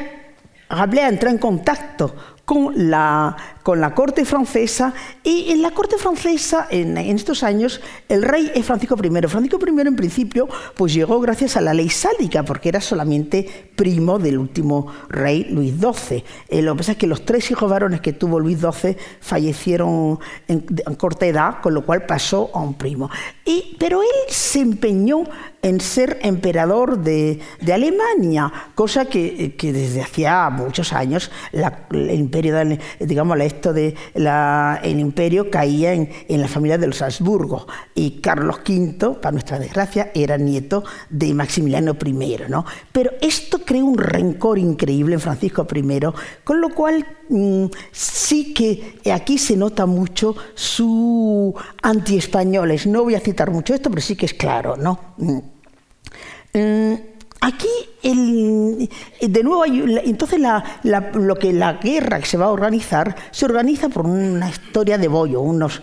Rabelais entra en contacto con la, con la corte francesa y en la corte francesa en, estos años el rey es Francisco I. Francisco I en principio pues llegó gracias a la ley sálica porque era solamente primo del último rey Luis XII. Eh, lo que pasa es que los tres hijos varones que tuvo Luis XII fallecieron en, corta edad, con lo cual pasó a un primo. Y, pero él se empeñó en ser emperador de, Alemania, cosa que, desde hacía muchos años el imperio, digamos, esto de el imperio caía en, la familia de los Habsburgo y Carlos V, para nuestra desgracia, era nieto de Maximiliano I, ¿no? Pero esto creó un rencor increíble en Francisco I, con lo cual mm, sí que aquí se nota mucho su anti-españoles. No voy a citar mucho esto, pero sí que es claro, ¿no? Mm. Aquí, de nuevo, entonces lo que la guerra que se va a organizar se organiza por una historia de bollo, unos,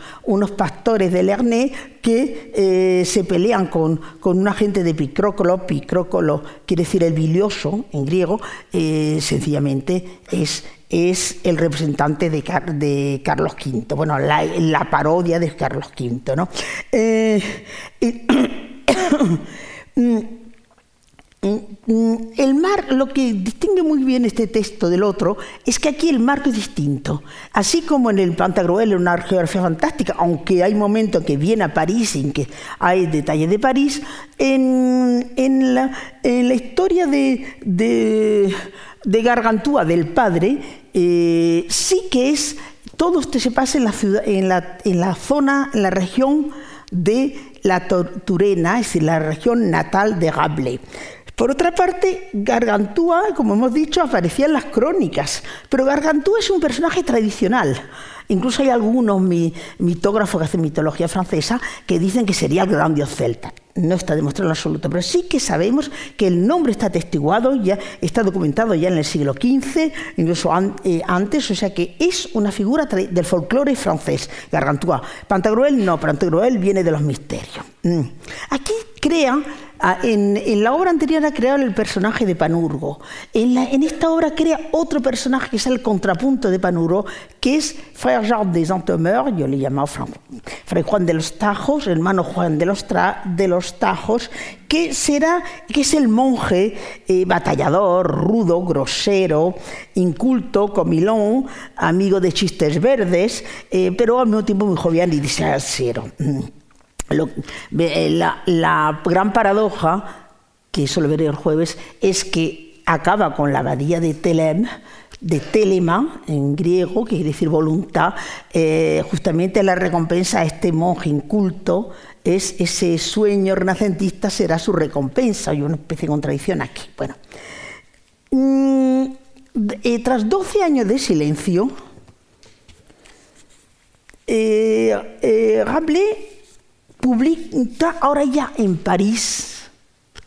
pastores de Lernay que eh, se pelean con, con un agente de Picrócolo, Picrócolo quiere decir el bilioso en griego, eh, sencillamente es el representante de, de Carlos V, bueno, la, parodia de Carlos V. ¿no? Eh, el mar, lo que distingue muy bien este texto del otro es que aquí el marco es distinto. Así como en el Pantagruel es una geografía fantástica, aunque hay momentos que viene a París en que hay detalles de París, en, la, historia de, de, Gargantúa del padre, eh, sí que es, todo esto se pasa en la, ciudad, en la, en la zona, en la región de la Turena, es decir, la región natal de Rabelais. Por otra parte, Gargantúa, como hemos dicho, aparecía en las crónicas, pero Gargantúa es un personaje tradicional. Incluso hay algunos mitógrafos que hacen mitología francesa que dicen que sería el gran dios celta. No está demostrado en absoluto, pero sí que sabemos que el nombre está atestiguado, ya está documentado ya en el siglo XV, incluso eh, antes, o sea que es una figura del folclore francés, Gargantua. Pantagruel no, Pantagruel viene de los misterios. Mm. Aquí crea Ah, en, la obra anterior ha creado el personaje de Panurgo. En, esta obra crea otro personaje que es el contrapunto de Panurgo, que es Frère Jean des yo le Fray Juan de los Tajos, hermano Juan de los, de los Tajos, que será, que es el monje eh, batallador, rudo, grosero, inculto, comilón, amigo de chistes verdes, eh, pero al mismo tiempo muy jovial y Eh, la, gran paradoja, que eso lo veré el jueves, es que acaba con la abadía de Telem, de Telema, en griego, que quiere decir voluntad, eh, justamente la recompensa a este monje inculto es ese sueño renacentista será su recompensa. Hay una especie de contradicción aquí. Bueno, mm, eh, tras 12 años de silencio, eh, publica ahora ya en París,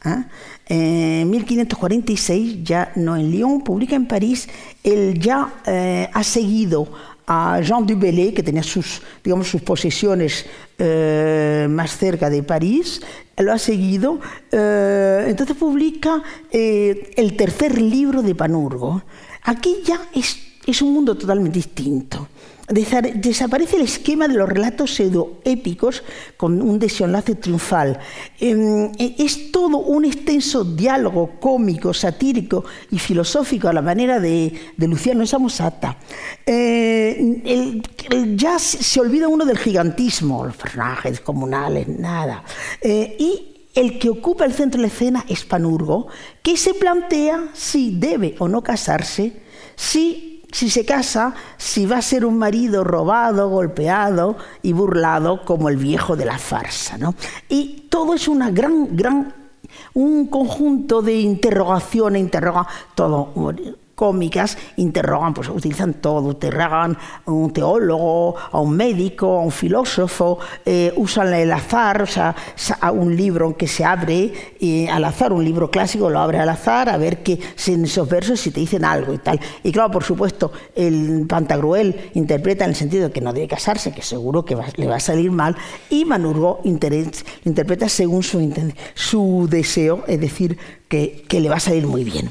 ¿ah? en 1546, ya no en Lyon, publica en París, él ya eh, ha seguido a Jean du Bellay, que tenía sus, digamos, sus posesiones eh, más cerca de París, lo ha seguido, eh, entonces publica el tercer libro de Panurgo. Aquí ya es, es un mundo totalmente distinto desaparece el esquema de los relatos pseudoépicos con un desenlace triunfal. Em, e, es todo un extenso diálogo cómico, satírico y filosófico a la manera de, Luciano Samosata. Eh, ya se olvida uno del gigantismo, los personajes comunales, nada. Eh, y el que ocupa el centro de la escena es Panurgo, que se plantea si debe o no casarse, si si se casa, si va a ser un marido robado, golpeado y burlado como el viejo de la farsa. ¿no? Y todo es una gran, gran, un conjunto de interrogaciones, interroga todo cómicas interrogan, pues utilizan todo, interrogan a un teólogo, a un médico, a un filósofo, eh, usan el azar, o sea, un libro que se abre al azar, un libro clásico lo abre al azar, a ver que en esos versos si te dicen algo y tal. Y claro, por supuesto, el Pantagruel interpreta en el sentido de que no debe casarse, que seguro que le va a salir mal, y Manurgo interpreta según su, su deseo, es decir, que le va a salir muy bien.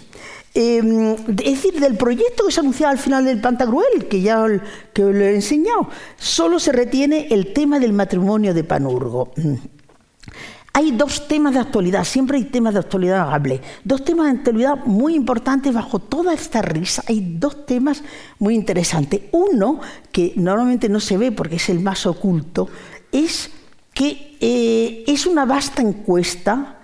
Em, es decir, del proyecto que se anunciaba al final del Pantagruel, que ya que lo he enseñado, solo se retiene el tema del matrimonio de Panurgo. Mm. Hay dos temas de actualidad, siempre hay temas de actualidad hable. Dos temas de actualidad muy importantes bajo toda esta risa. Hay dos temas muy interesantes. Uno, que normalmente no se ve porque es el más oculto, es que eh, es una vasta encuesta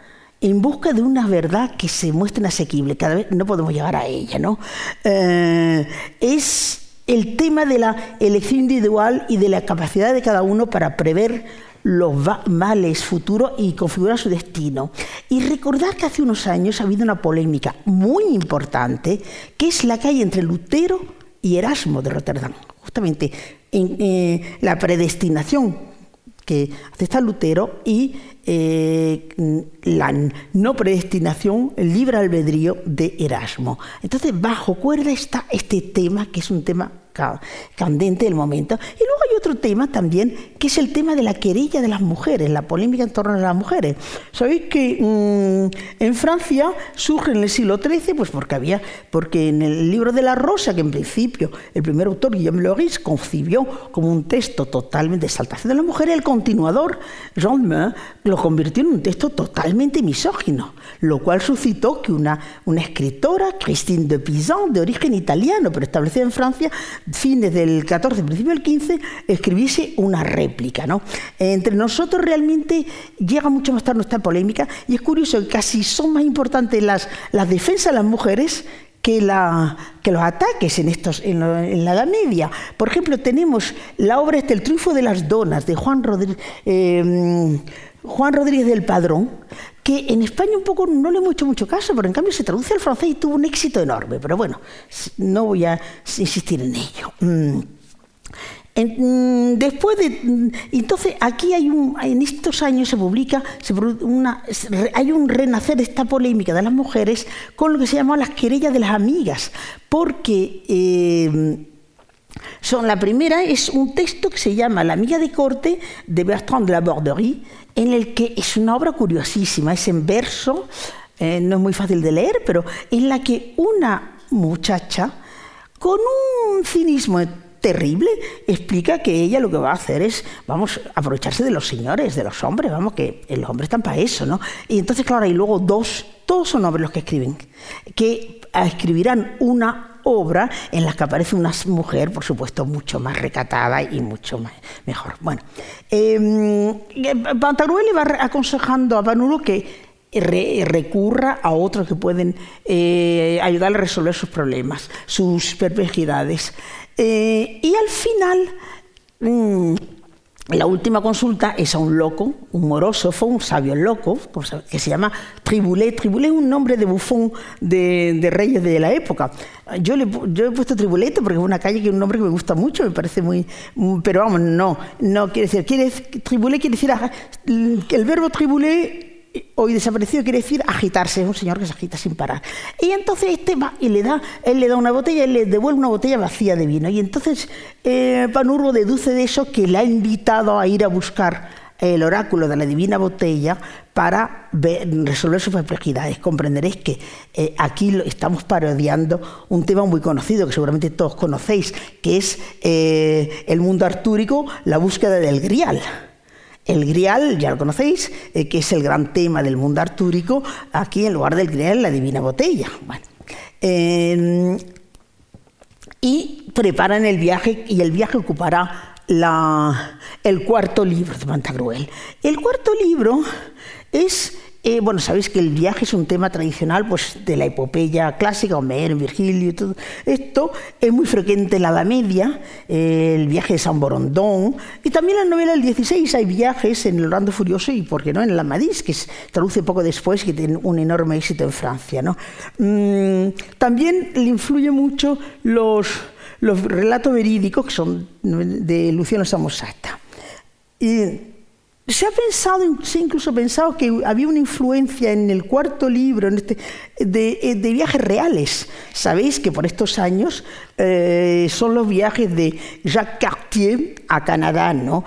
en busca de una verdad que se muestre asequible. Cada vez no podemos llegar a ella, ¿no? Eh, es el tema de la elección individual y de la capacidad de cada uno para prever los males futuros y configurar su destino. Y recordar que hace unos años ha habido una polémica muy importante, que es la que hay entre Lutero y Erasmo de Rotterdam. Justamente en eh, la predestinación que acepta Lutero y eh, la no predestinación, libre albedrío de Erasmo. Entonces, bajo cuerda está este tema, que es un tema candente del momento. Y luego hay otro tema también, que es el tema de la querella de las mujeres, la polémica en torno a las mujeres. Sabéis que mm, en Francia surge en el siglo XIII, pues porque había, porque en el libro de la Rosa, que en principio el primer autor, Guillaume Loris, concibió como un texto totalmente de exaltación de la mujer, el continuador, Jean Meun, lo convirtió en un texto totalmente misógino, lo cual suscitó que una, una escritora, Christine de Pizan, de origen italiano, pero establecida en Francia, fines del 14, principio del 15, escribiese una réplica. ¿no? Entre nosotros realmente llega mucho más tarde nuestra polémica y es curioso que casi son más importantes las, defensas de las mujeres que los ataques en, estos, en, la Edad Media. Por ejemplo, tenemos la obra este, El triunfo de las donas, de Juan Rodríguez, eh, Juan Rodríguez del Padrón, que en España un poco no le hemos hecho mucho caso, pero en cambio se traduce al francés y tuvo un éxito enorme. Pero bueno, no voy a insistir en ello. Mm. Mm, después de. Mm, entonces, aquí hay un. En estos años se publica. una, hay un renacer de esta polémica de las mujeres con lo que se llama las querellas de las amigas. Porque. Eh, son, la primera es un texto que se llama La amiga de corte de Bertrand de la Borderie, en el que es una obra curiosísima, es en verso, eh, no es muy fácil de leer, pero en la que una muchacha, con un cinismo terrible, explica que ella lo que va a hacer es, vamos, aprovecharse de los señores, de los hombres, vamos, que los hombres están para eso, ¿no? Y entonces, claro, hay luego dos, todos son hombres los que escriben, que escribirán una obra en la que aparece una mujer, por supuesto, mucho más recatada y mucho más, mejor. Bueno, eh, le va aconsejando a Panuro que recurra a otros que pueden eh, ayudarle a resolver sus problemas, sus perplejidades. Eh, y al final, mm, la última consulta es a un loco, un morosofo, un sabio loco, que se llama Tribulé. Tribulé es un nombre de bufón de, reyes de la época. Yo, le, he puesto Tribulete porque es una calle que es un nombre que me gusta mucho, me parece muy... Pero vamos, no, no quiere decir... Quiere, tribulé quiere decir... El verbo tribulé hoy desaparecido quiere decir agitarse, es un señor que se agita sin parar. Y entonces este va y le da, él le da una botella, él le devuelve una botella vacía de vino. Y entonces eh, Panurbo deduce de eso que le ha invitado a ir a buscar el oráculo de la divina botella para resolver sus perplejidades. Comprenderéis que eh, aquí estamos parodiando un tema muy conocido, que seguramente todos conocéis, que es eh, el mundo artúrico, la búsqueda del grial. El grial, ya lo conocéis, eh, que es el gran tema del mundo artúrico, aquí en lugar del grial, la divina botella. Em, y preparan el viaje y el viaje ocupará el cuarto libro de Pantagruel. El cuarto libro es eh, bueno, sabéis que el viaje es un tema tradicional pues, de la epopeya clásica, Homero, Virgilio y todo esto. Es muy frecuente en la Edad Media, eh, el viaje de San Borondón. Y también en la novela del 16 hay viajes en el Orlando Furioso y, ¿por qué no?, en el Amadís, que se traduce poco después y que tiene un enorme éxito en Francia. ¿no? Mm, también le influye mucho los, los relatos verídicos que son de Luciano Samosata. Y, se ha pensado, se ha incluso pensado que había una influencia en el cuarto libro este, de, de, viajes reales. Sabéis que por estos años eh, son los viajes de Jacques Cartier a Canadá, ¿no?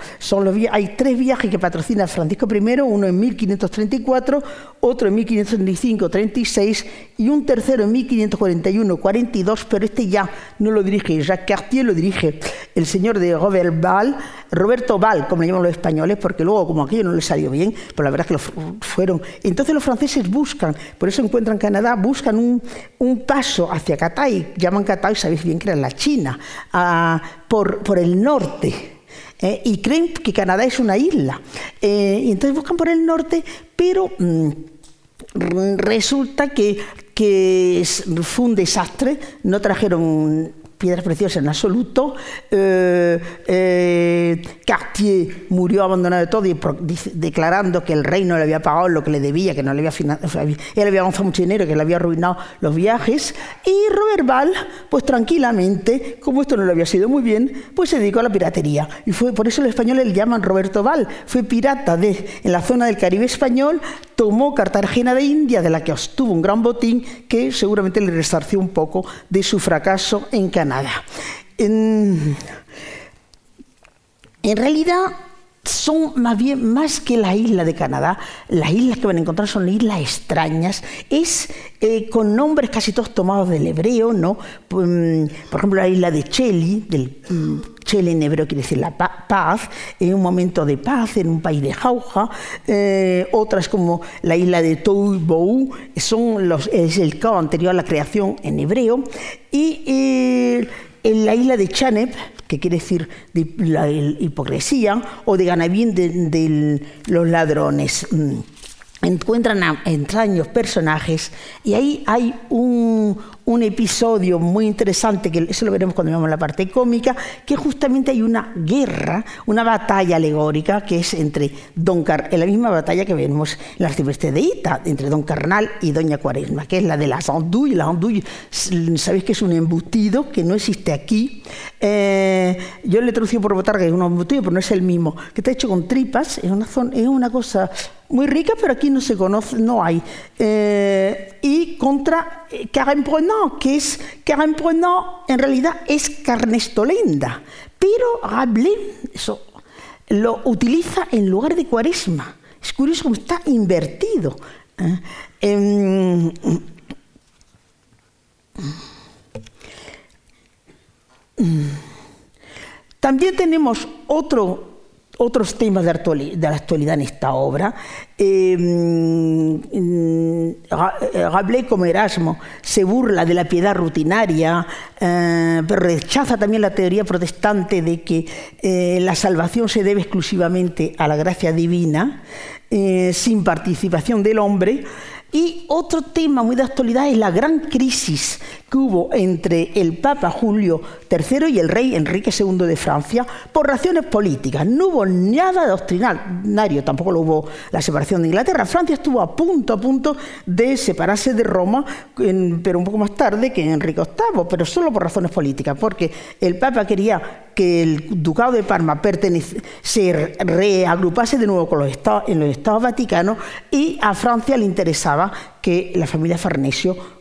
Hay tres viajes que patrocina Francisco I, uno en 1534, otro en 1535-36 y un tercero en 1541-42, pero este ya no lo dirige Jacques Cartier, lo dirige el señor de Robert Val, Roberto Val, como le llaman los españoles, porque luego como aquello no le salió bien, pero la verdad es que lo fueron. Entonces los franceses buscan, por eso encuentran Canadá, buscan un, un paso hacia Catay, llaman Catay, sabéis bien era la China, por, por el norte. Eh, y creen que Canadá es una isla. Eh, y entonces buscan por el norte, pero mm, resulta que, que fue un desastre, no trajeron piedras preciosas en absoluto. Eh, eh, Cartier murió abandonado de todo y declarando que el rey no le había pagado lo que le debía, que no le había él había avanzado mucho dinero, que le había arruinado los viajes. Y Robert Ball, pues tranquilamente, como esto no le había sido muy bien, pues se dedicó a la piratería. Y fue por eso los españoles le llaman Roberto Ball. Fue pirata de, en la zona del Caribe español, tomó Cartagena de India, de la que obtuvo un gran botín que seguramente le resarció un poco de su fracaso en Canadá. En, realidad, son más bien más que la isla de Canadá, las islas que van a encontrar son islas extrañas, es eh, con nombres casi todos tomados del hebreo, ¿no? Pues, mm, por ejemplo, la isla de Cheli, del Chele en hebreo quiere decir la paz, en un momento de paz, en un país de jauja. Eh, otras como la isla de Toubou, son los, es el caos anterior a la creación en hebreo. Y eh, en la isla de Chanep, que quiere decir de la hipocresía, o de Ganabín de, los ladrones. Mm, encuentran a extraños personajes y ahí hay un, un episodio muy interesante, que eso lo veremos cuando veamos la parte cómica, que justamente hay una guerra, una batalla alegórica que es entre Don Car en la misma batalla que vemos en la arcipreste de Ita, entre Don Carnal y Doña Cuaresma, que es la de las andouilles. La andouille, sabéis que es un embutido que no existe aquí. Eh, yo le he traducido por botarga, es un embutido, pero no es el mismo, que está hecho con tripas, es una, es una cosa muy rica, pero aquí no se conoce, no hay. Eh, y contra eh, Prenant, que es Prenant, en realidad es carnestolenda, pero Rabelais eso, lo utiliza en lugar de cuaresma. Es curioso cómo está invertido. ¿eh? Em, también tenemos otro otros temas de, la actualidad en esta obra. Em, Rabelais, como Erasmo, se burla de la piedad rutinaria, eh, pero rechaza también la teoría protestante de que eh, la salvación se debe exclusivamente a la gracia divina, eh, sin participación del hombre. Y otro tema muy de actualidad es la gran crisis que hubo entre el Papa Julio III y el rey Enrique II de Francia por razones políticas. No hubo nada doctrinario, tampoco lo hubo la separación de Inglaterra. Francia estuvo a punto, a punto de separarse de Roma, pero un poco más tarde que Enrique VIII, pero solo por razones políticas, porque el Papa quería que el Ducado de Parma se reagrupase de nuevo con los estados, en los estados vaticanos y a Francia le interesaba que la familia Farnesio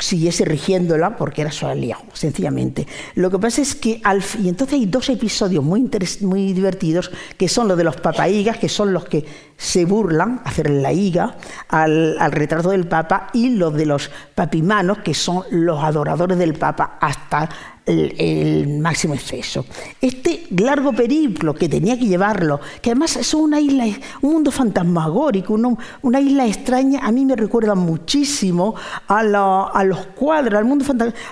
siguiese rigiéndola porque era su aliado, sencillamente. Lo que pasa es que, y entonces hay dos episodios muy, muy divertidos, que son los de los papaigas, que son los que se burlan, hacer la higa al, al, retrato del Papa, y los de los papimanos, que son los adoradores del Papa hasta el, máximo exceso. Este largo periplo que tenía que llevarlo, que además es una isla, un mundo fantasmagórico, una, isla extraña, a mí me recuerda muchísimo a, los cuadros, al mundo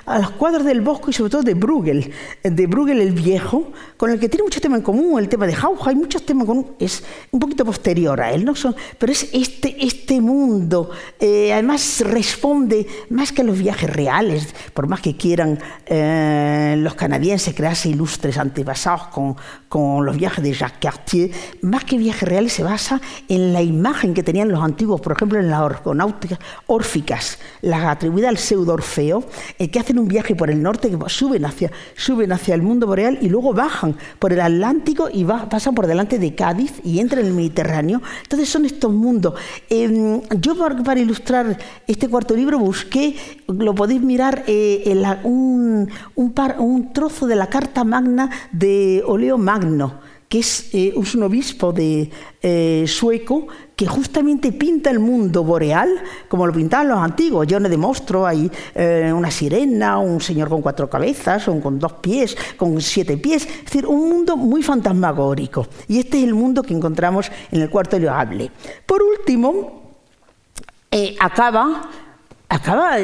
a los cuadros del bosque y sobre todo de Bruegel, de Bruegel el Viejo, con el que tiene mucho tema en común, el tema de Jauja, hay muchos temas en común, es un poquito posterior a él, ¿no? Son, pero es este, este mundo, eh, además responde más que a los viajes reales, por más que quieran... Eh, eh, los canadienses crearse ilustres antepasados con, con, los viajes de Jacques Cartier, más que viajes reales se basa en la imagen que tenían los antiguos, por ejemplo en las orconáuticas órficas, las atribuidas al pseudo Orfeo, eh, que hacen un viaje por el norte, que suben hacia, suben hacia el mundo boreal y luego bajan por el Atlántico y pasan por delante de Cádiz y entran en el Mediterráneo. Entonces son estos mundos. Em, yo para, ilustrar este cuarto libro busqué, lo podéis mirar, eh, en un, un un trozo de la Carta Magna de Oleo Magno, que es eh, un obispo de, eh, sueco que justamente pinta el mundo boreal como lo pintaban los antiguos, lleno de monstruos, hay eh, una sirena, un señor con cuatro cabezas, o con dos pies, con siete pies, es decir, un mundo muy fantasmagórico. Y este es el mundo que encontramos en el cuarto de Por último, acaba, acaba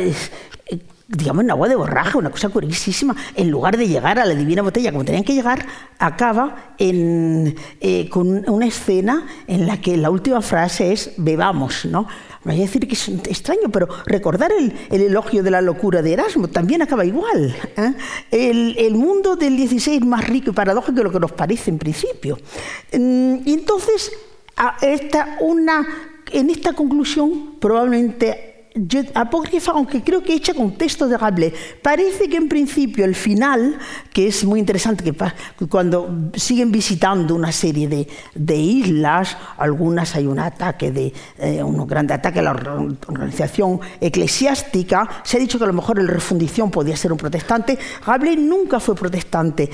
digamos, en agua de borraja, una cosa curiosísima, en lugar de llegar a la divina botella como tenían que llegar, acaba en, eh, con una escena en la que la última frase es bebamos, ¿no? Voy a decir que es extraño, pero recordar el, elogio de la locura de Erasmo también acaba igual. ¿eh? El, mundo del 16 es más rico y paradójico de lo que nos parece en principio. Mm, y entonces, esta, una, en esta conclusión, probablemente apócrifa, aunque creo que hecha con texto de Rabelais. Parece que en principio el final, que es muy interesante, que cuando siguen visitando una serie de, islas, algunas hay un ataque de eh, un gran ataque a la organización eclesiástica, se ha dicho que a lo mejor el refundición podía ser un protestante. Rabelais nunca fue protestante,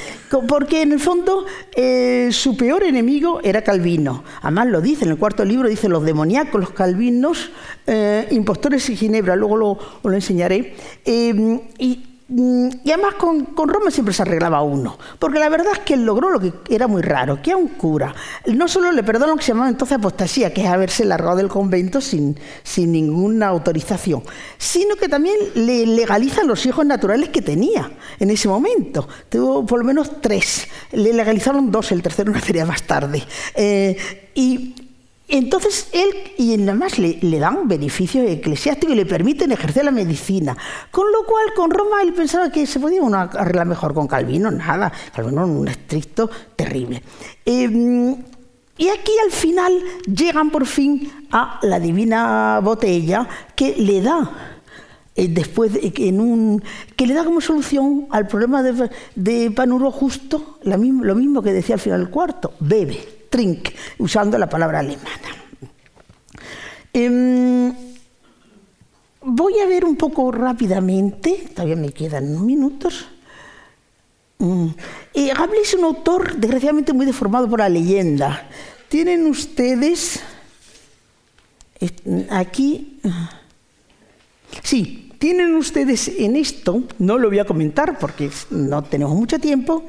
porque en el fondo eh, su peor enemigo era Calvino. Además lo dice en el cuarto libro, dice los demoníacos, los calvinos, eh, impostores Ginebra, luego lo, enseñaré. Eh, mm, y, además con, Roma siempre se arreglaba uno, porque la verdad es que él logró lo que era muy raro, que a un cura no solo le perdonó lo que se llamaba entonces apostasía, que es haberse largado del convento sin, sin ninguna autorización, sino que también le legalizan los hijos naturales que tenía en ese momento. Tuvo por lo menos tres, le legalizaron dos, el tercero nacería más tarde. Eh, y entonces él, y además le, le dan beneficios eclesiásticos y le permiten ejercer la medicina. Con lo cual, con Roma él pensaba que se podía arreglar mejor con Calvino, nada. Calvino un estricto terrible. Em, y aquí al final llegan por fin a la divina botella que le da eh, después en un que le da como solución al problema de, Panuro justo lo mismo que decía al final del cuarto, bebe. Trink, usando la palabra alemana. Em, voy a ver un poco rápidamente, todavía me quedan minutos. Mm. Eh, es un autor desgraciadamente muy deformado por la leyenda. Tienen ustedes aquí... Sí, tienen ustedes en esto, no lo voy a comentar porque no tenemos mucho tiempo,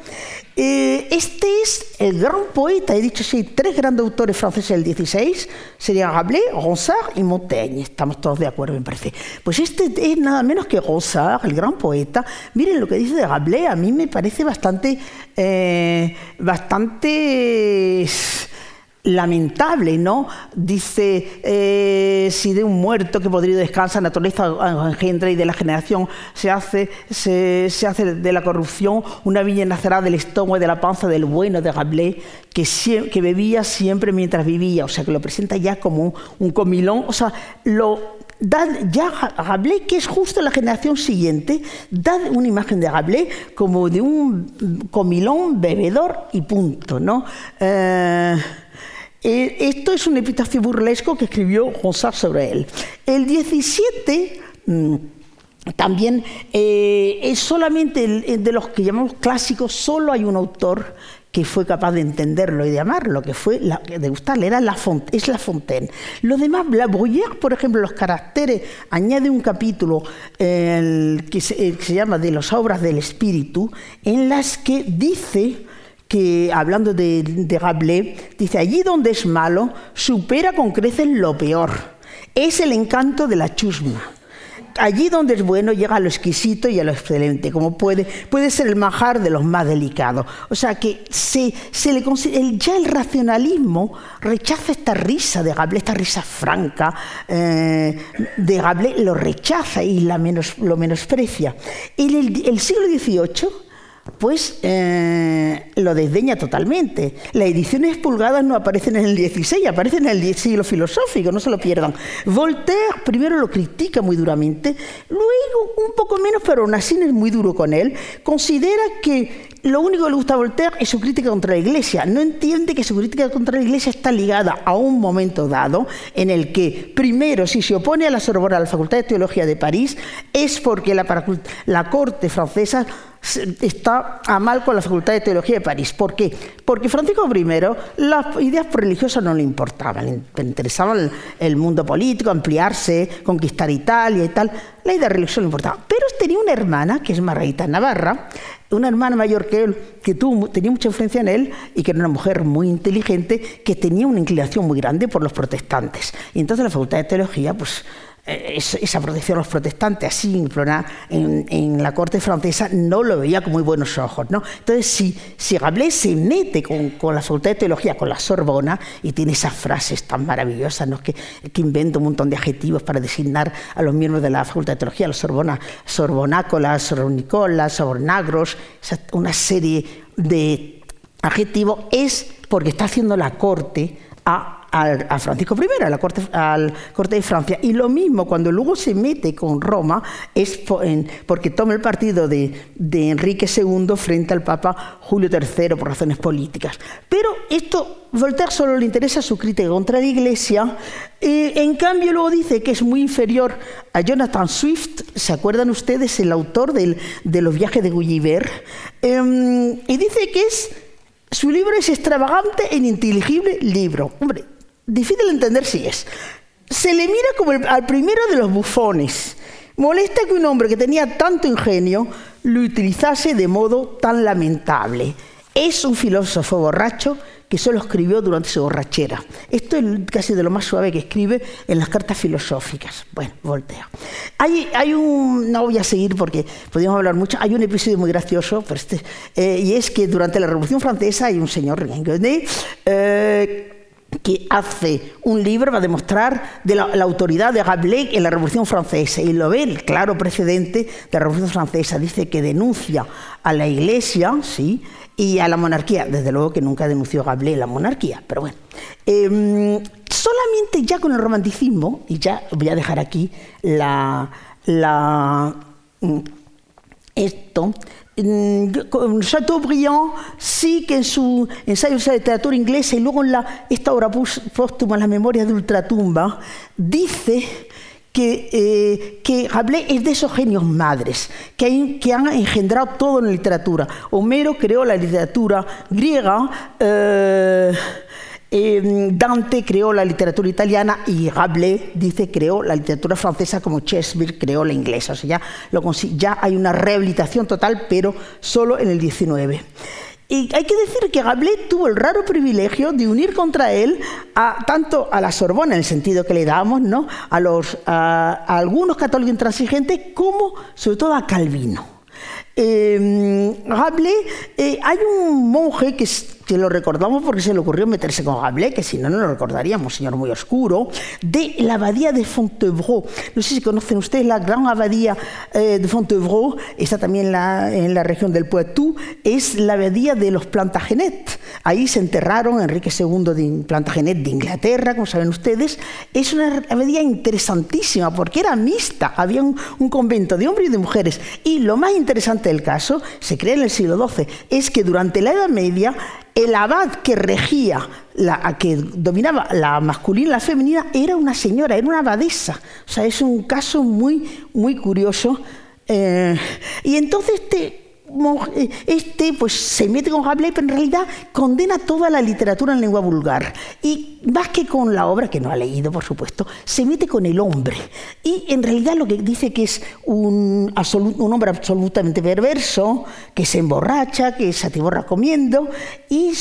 eh, este es el gran poeta, he dicho sí, tres grandes autores franceses del 16, serían Rabelais, Ronsard y Montaigne, estamos todos de acuerdo, me parece. Pues este es nada menos que Ronsard, el gran poeta. Miren lo que dice de Rabelais, a mí me parece bastante, eh, bastante lamentable, ¿no? Dice, eh, si de un muerto que podrido descansa, naturaleza engendra y de la generación se hace, se, hace de la corrupción, una viña nacerá del estómago y de la panza del bueno de Rabelais, que, que bebía siempre mientras vivía, o sea, que lo presenta ya como un, comilón, o sea, lo da ya Rabelais, que es justo la generación siguiente, da una imagen de Rabelais como de un comilón bebedor y punto, ¿no? Eh, eh, esto es un epitafio burlesco que escribió Ronsard sobre él. El 17 mm, también eh, es solamente de los que llamamos clásicos, solo hay un autor que fue capaz de entenderlo y de amarlo, que fue de gustarle, era la es La Fontaine. Lo demás, La Bruyère, por ejemplo, los caracteres, añade un capítulo que se llama de las obras del espíritu, en las que dice que hablando de, de Rabelais, dice, allí donde es malo, supera con creces lo peor. Es el encanto de la chusma. Allí donde es bueno llega a lo exquisito y a lo excelente, como puede, puede ser el majar de los más delicados. O sea que se, se le el, ya el racionalismo rechaza esta risa de Rabelais, esta risa franca eh, de Rabelais, lo rechaza y la menos, lo menosprecia. En el siglo XVIII pues eh, lo desdeña totalmente. Las ediciones pulgadas no aparecen en el 16, aparecen en el siglo filosófico, no se lo pierdan. Voltaire primero lo critica muy duramente, luego un poco menos, pero aún así es muy duro con él. Considera que lo único que le gusta a Voltaire es su crítica contra la Iglesia. No entiende que su crítica contra la Iglesia está ligada a un momento dado en el que, primero, si se opone a la Sorbona, a la Facultad de Teología de París, es porque la, la corte francesa está a mal con la Facultad de Teología de París. ¿Por qué? Porque Francisco I las ideas religiosas no le importaban, le interesaba el, mundo político, ampliarse, conquistar Italia y tal. La idea religiosa no le importaba. Pero tenía una hermana, que es Margarita Navarra, una hermana mayor que él, que tuvo, tenía mucha influencia en él y que era una mujer muy inteligente, que tenía una inclinación muy grande por los protestantes. Y entonces la Facultad de Teología, pues esa protección a los protestantes así en, en, la corte francesa no lo veía con muy buenos ojos. ¿no? Entonces, si, si se mete con, con, la Facultad de Teología, con la Sorbona, y tiene esas frases tan maravillosas, ¿no? que, que, inventa un montón de adjetivos para designar a los miembros de la Facultad de Teología, los Sorbona, sorbonácolas, sorbonícolas, sorbonagros, una serie de adjetivos, es porque está haciendo la corte a a Francisco I, a la corte, al corte de Francia. Y lo mismo cuando luego se mete con Roma es porque toma el partido de, Enrique II frente al Papa Julio III por razones políticas. Pero esto, Voltaire solo le interesa su crítica contra la Iglesia. Eh, en cambio, luego dice que es muy inferior a Jonathan Swift, ¿se acuerdan ustedes? El autor de los viajes de Gulliver. Em, y dice que es su libro es extravagante e ininteligible libro. Hombre, difícil de entender si es. Se le mira como al primero de los bufones. Molesta que un hombre que tenía tanto ingenio lo utilizase de modo tan lamentable. Es un filósofo borracho que solo escribió durante su borrachera. Esto es casi de lo más suave que escribe en las cartas filosóficas. Bueno, voltea. Hay, hay un, no voy a seguir porque podríamos hablar mucho, hay un episodio muy gracioso, este, eh, y es que durante la Revolución Francesa hay un señor, eh, que hace un libro va a demostrar de la, autoridad de Rabelais en la Revolución Francesa y lo ve el claro precedente de la Revolución Francesa. Dice que denuncia a la Iglesia ¿sí? y a la monarquía. Desde luego que nunca denunció Rabelais la monarquía, pero bueno. Em, solamente ya con el romanticismo, y ya voy a dejar aquí la, la mm, esto, Chateaubriand sí que en su ensayo de literatura inglesa y luego en la, esta obra póstuma, Las Memorias de Ultratumba, dice que, eh, que Rabelais es de esos genios madres que, que, han engendrado todo en la literatura. Homero creó la literatura griega. Eh, Em, Dante creó la literatura italiana y Rabelais dice creó la literatura francesa como Shakespeare creó la inglesa. O sea, ya, ya hay una rehabilitación total, pero solo en el 19. Y hay que decir que Rabelais tuvo el raro privilegio de unir contra él a, tanto a la Sorbona, en el sentido que le damos, ¿no? a, los, a algunos católicos intransigentes, como sobre todo a Calvino. Eh, Rabelais, eh, hay un monje que, que, lo recordamos porque se le ocurrió meterse con Rabelais, que si no, no lo recordaríamos, señor muy oscuro, de la abadía de Fontevraud. No sé si conocen ustedes la gran abadía eh, de Fontevraud, está también en la, en la, región del Poitou, es la abadía de los Plantagenet. Ahí se enterraron Enrique II de Plantagenet de Inglaterra, como saben ustedes. Es una abadía interesantísima porque era mixta, había un, un convento de hombres y de mujeres. Y lo más interesante del caso, se cree en el siglo XII, es que durante la Edad Media el abad que regía, que dominaba la masculina y la femenina, era una señora, era una abadesa. O sea, es un caso muy, muy curioso. Eh, y entonces este este pues se mete con Rabelais, pero en realidad condena toda la literatura en lengua vulgar. Y más que con la obra, que no ha leído, por supuesto, se mete con el hombre. Y en realidad lo que dice que es un, un hombre absolutamente perverso, que se emborracha, que se atiborra comiendo, y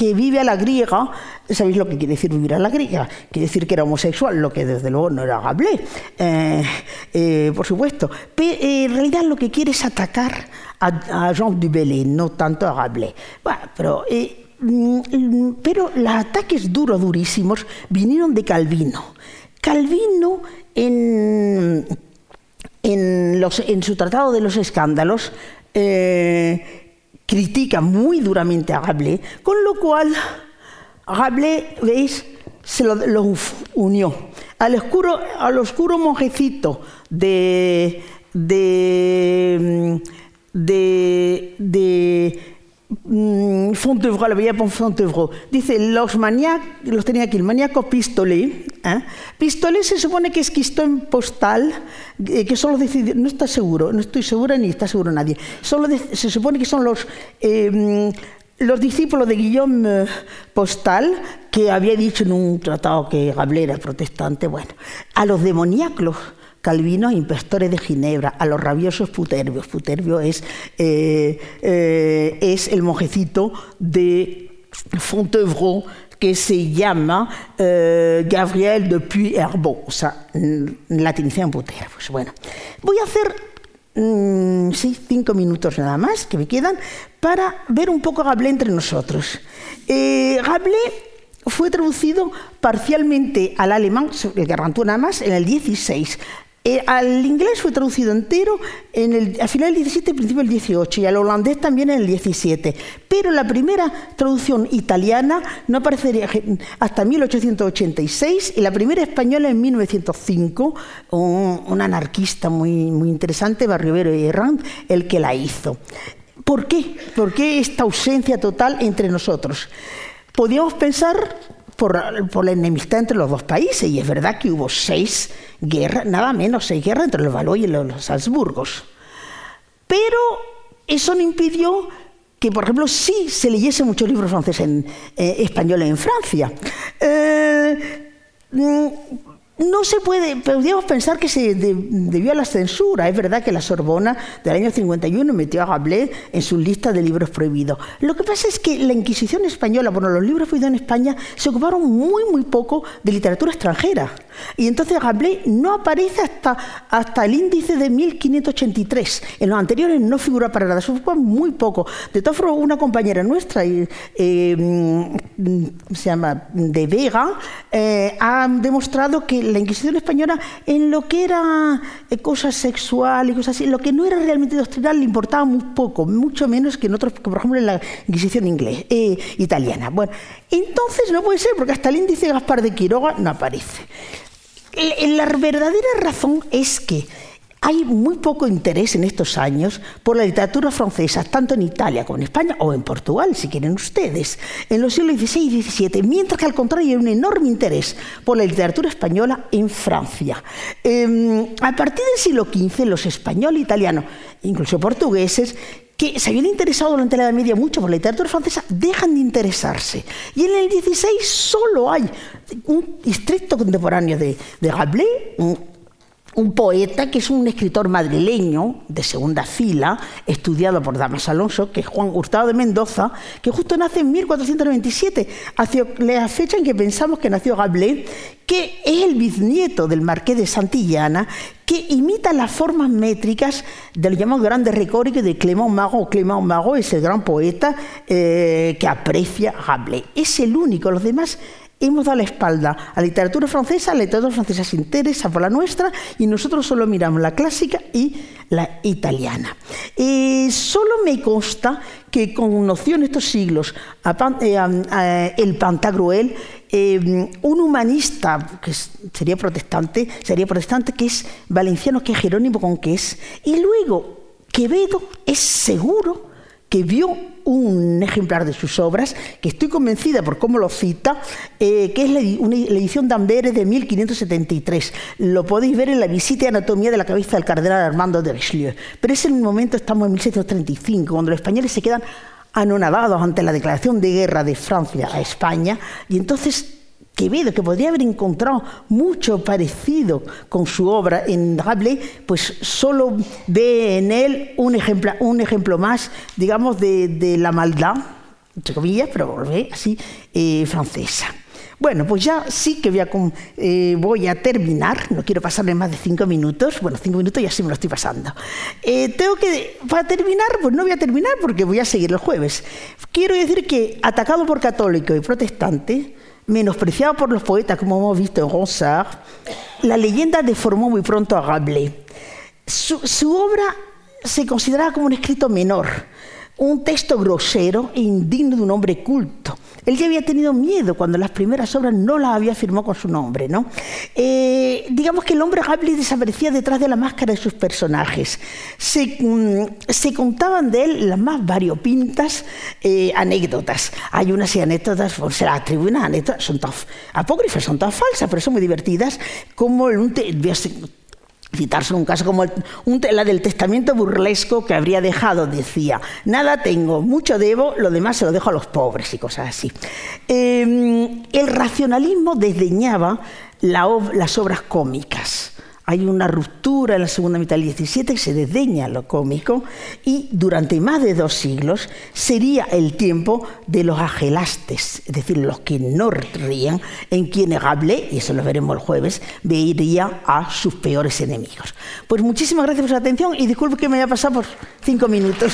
que vive a la griega. ¿Sabéis lo que quiere decir vivir a la griega? Quiere decir que era homosexual, lo que desde luego no era Rabelais, eh, eh, por supuesto. Pero en realidad lo que quiere es atacar a, Jean Dubélé, no tanto a Rabelais. pero, eh, mm, pero los ataques duros, durísimos, vinieron de Calvino. Calvino en, en, su Tratado de los Escándalos eh, critica muy duramente a Rabelais, con lo cual Rabelais, veis, se lo, unió al oscuro, al oscuro monjecito de, de de, de mm, Fontevraud, la bella Fontevraud. Dice, los maníacos, los tenía aquí, el maníaco Pistolet. ¿eh? Pistolet se supone que es en Postal, eh, que solo decidió, no está seguro, no estoy segura ni está seguro nadie, solo se supone que son los... Eh, los discípulos de Guillaume Postal, que había dicho en un tratado que Rabelais era protestante, bueno, a los demoníacos Calvino, impostores de Ginebra, a los rabiosos Puterbios. Puterbio es, eh, eh, el monjecito de Fontevraud que se llama eh, Gabriel de Puy-Herbot, o sea, latinizan. Pues bueno, voy a hacer mm, sí, cinco minutos nada más que me quedan para ver un poco Rabelais entre nosotros. Rabelais fue traducido parcialmente al alemán, el Gargantúa nada más, en el 16. Eh, al inglés fue traducido entero en el, a final del 17 y principio del 18 y al holandés también en el 17. Pero la primera traducción italiana no aparecería hasta 1886 y la primera española en 1905, un, anarquista muy, muy interesante, Barriovero y Herrand, el que la hizo. ¿Por qué? ¿Por qué esta ausencia total entre nosotros? Podríamos pensar por, la enemistad entre los dos países. Y es verdad que hubo seis guerras, nada menos, seis guerras entre los Valois y los, Habsburgos. Pero eso no impidió que, por ejemplo, sí se leyese muchos libros franceses en, eh, en Francia. Eh, mm, no se puede, podríamos pensar que se debió a la censura. Es verdad que la Sorbona del año 51 metió a Rabelais en su lista de libros prohibidos. Lo que pasa es que la Inquisición española, bueno, los libros prohibidos en España se ocuparon muy, muy poco de literatura extranjera. Y entonces Rabelais no aparece hasta, hasta el índice de 1583. En los anteriores no figura para nada, eso fue muy poco. De todas formas, una compañera nuestra, eh, mm, se llama De Vega, eh, ha demostrado que la Inquisición española, en lo que era eh, cosas sexuales y cosas así, lo que no era realmente doctrinal le importaba muy poco, mucho menos que en otros, por ejemplo en la Inquisición inglés, italiana. Bueno, entonces no puede ser, porque hasta el índice Gaspar de Quiroga no aparece. La verdadera razón es que hay muy poco interés en estos años por la literatura francesa, tanto en Italia como en España o en Portugal, si quieren ustedes, en los siglos XVI y XVII, mientras que al contrario hay un enorme interés por la literatura española en Francia. Em, a partir del siglo XV, los españoles, italianos, incluso portugueses, que se habían interesado durante la Edad Media mucho por la literatura francesa, dejan de interesarse. Y en el XVI solo hay un estricto contemporáneo de, de Rabelais, un poeta que es un escritor madrileño de segunda fila, estudiado por Damas Alonso, que es Juan Hurtado de Mendoza, que justo nace en 1497, hacia la fecha en que pensamos que nació Rabelais, que es el bisnieto del marqués de Santillana, que imita las formas métricas de lo llamado grande recórico de Clément Marot. Clément Marot es el gran poeta eh, que aprecia Rabelais. Es el único, los demás hemos dado la espalda a la literatura francesa, la literatura francesa se interesa por la nuestra y nosotros solo miramos la clásica y la italiana. Eh, solo me consta que conoció en estos siglos eh, el Pantagruel, eh, un humanista que sería protestante, sería protestante, que es valenciano, que es Jerónimo Conqués, y luego Quevedo es seguro que vio un ejemplar de sus obras, que estoy convencida por cómo lo cita, eh, que es la, edición de Amberes de 1573. Lo podéis ver en la visita y anatomía de la cabeza del cardenal Armando de Richelieu. Pero es en el momento, estamos en 1635, cuando los españoles se quedan anonadados ante la declaración de guerra de Francia a España, y entonces Quevedo, que podría haber encontrado mucho parecido con su obra en Rabelais, pues solo ve en él un ejemplo, un ejemplo más, digamos, de, la maldad, entre comillas, pero ve así, eh, francesa. Bueno, pues ya sí que voy a, eh, voy a, terminar, no quiero pasarle más de cinco minutos, bueno, cinco minutos ya sí me lo estoy pasando. Eh, tengo que, para terminar, pues no voy a terminar porque voy a seguir el jueves. Quiero decir que atacado por católico y protestante, menospreciado por los poetas, como hemos visto en Ronsard, la leyenda deformó muy pronto a Rabelais. Su, obra se consideraba como un escrito menor, un texto grosero e indigno de un hombre culto. Él ya había tenido miedo cuando las primeras obras no las había firmado con su nombre. ¿no? Eh, digamos que el hombre Rabelais desaparecía detrás de la máscara de sus personajes. Se, mm, contaban de él las más variopintas eh, anécdotas. Hay unas anécdotas, se las atribuyen anécdotas, son todas apócrifas, son todas falsas, pero son muy divertidas, como un citarse un caso como la del testamento burlesco que habría dejado, decía, nada tengo, mucho debo, lo demás se lo dejo a los pobres y cosas así. Em, el racionalismo desdeñaba las obras cómicas hay una ruptura en la segunda mitad del XVII se desdeña lo cómico y durante más de dos siglos sería el tiempo de los agelastes, es decir, los que no ríen, en quienes hablé, y eso lo veremos el jueves, vería a sus peores enemigos. Pues muchísimas gracias por su atención y disculpe que me haya pasado por cinco minutos.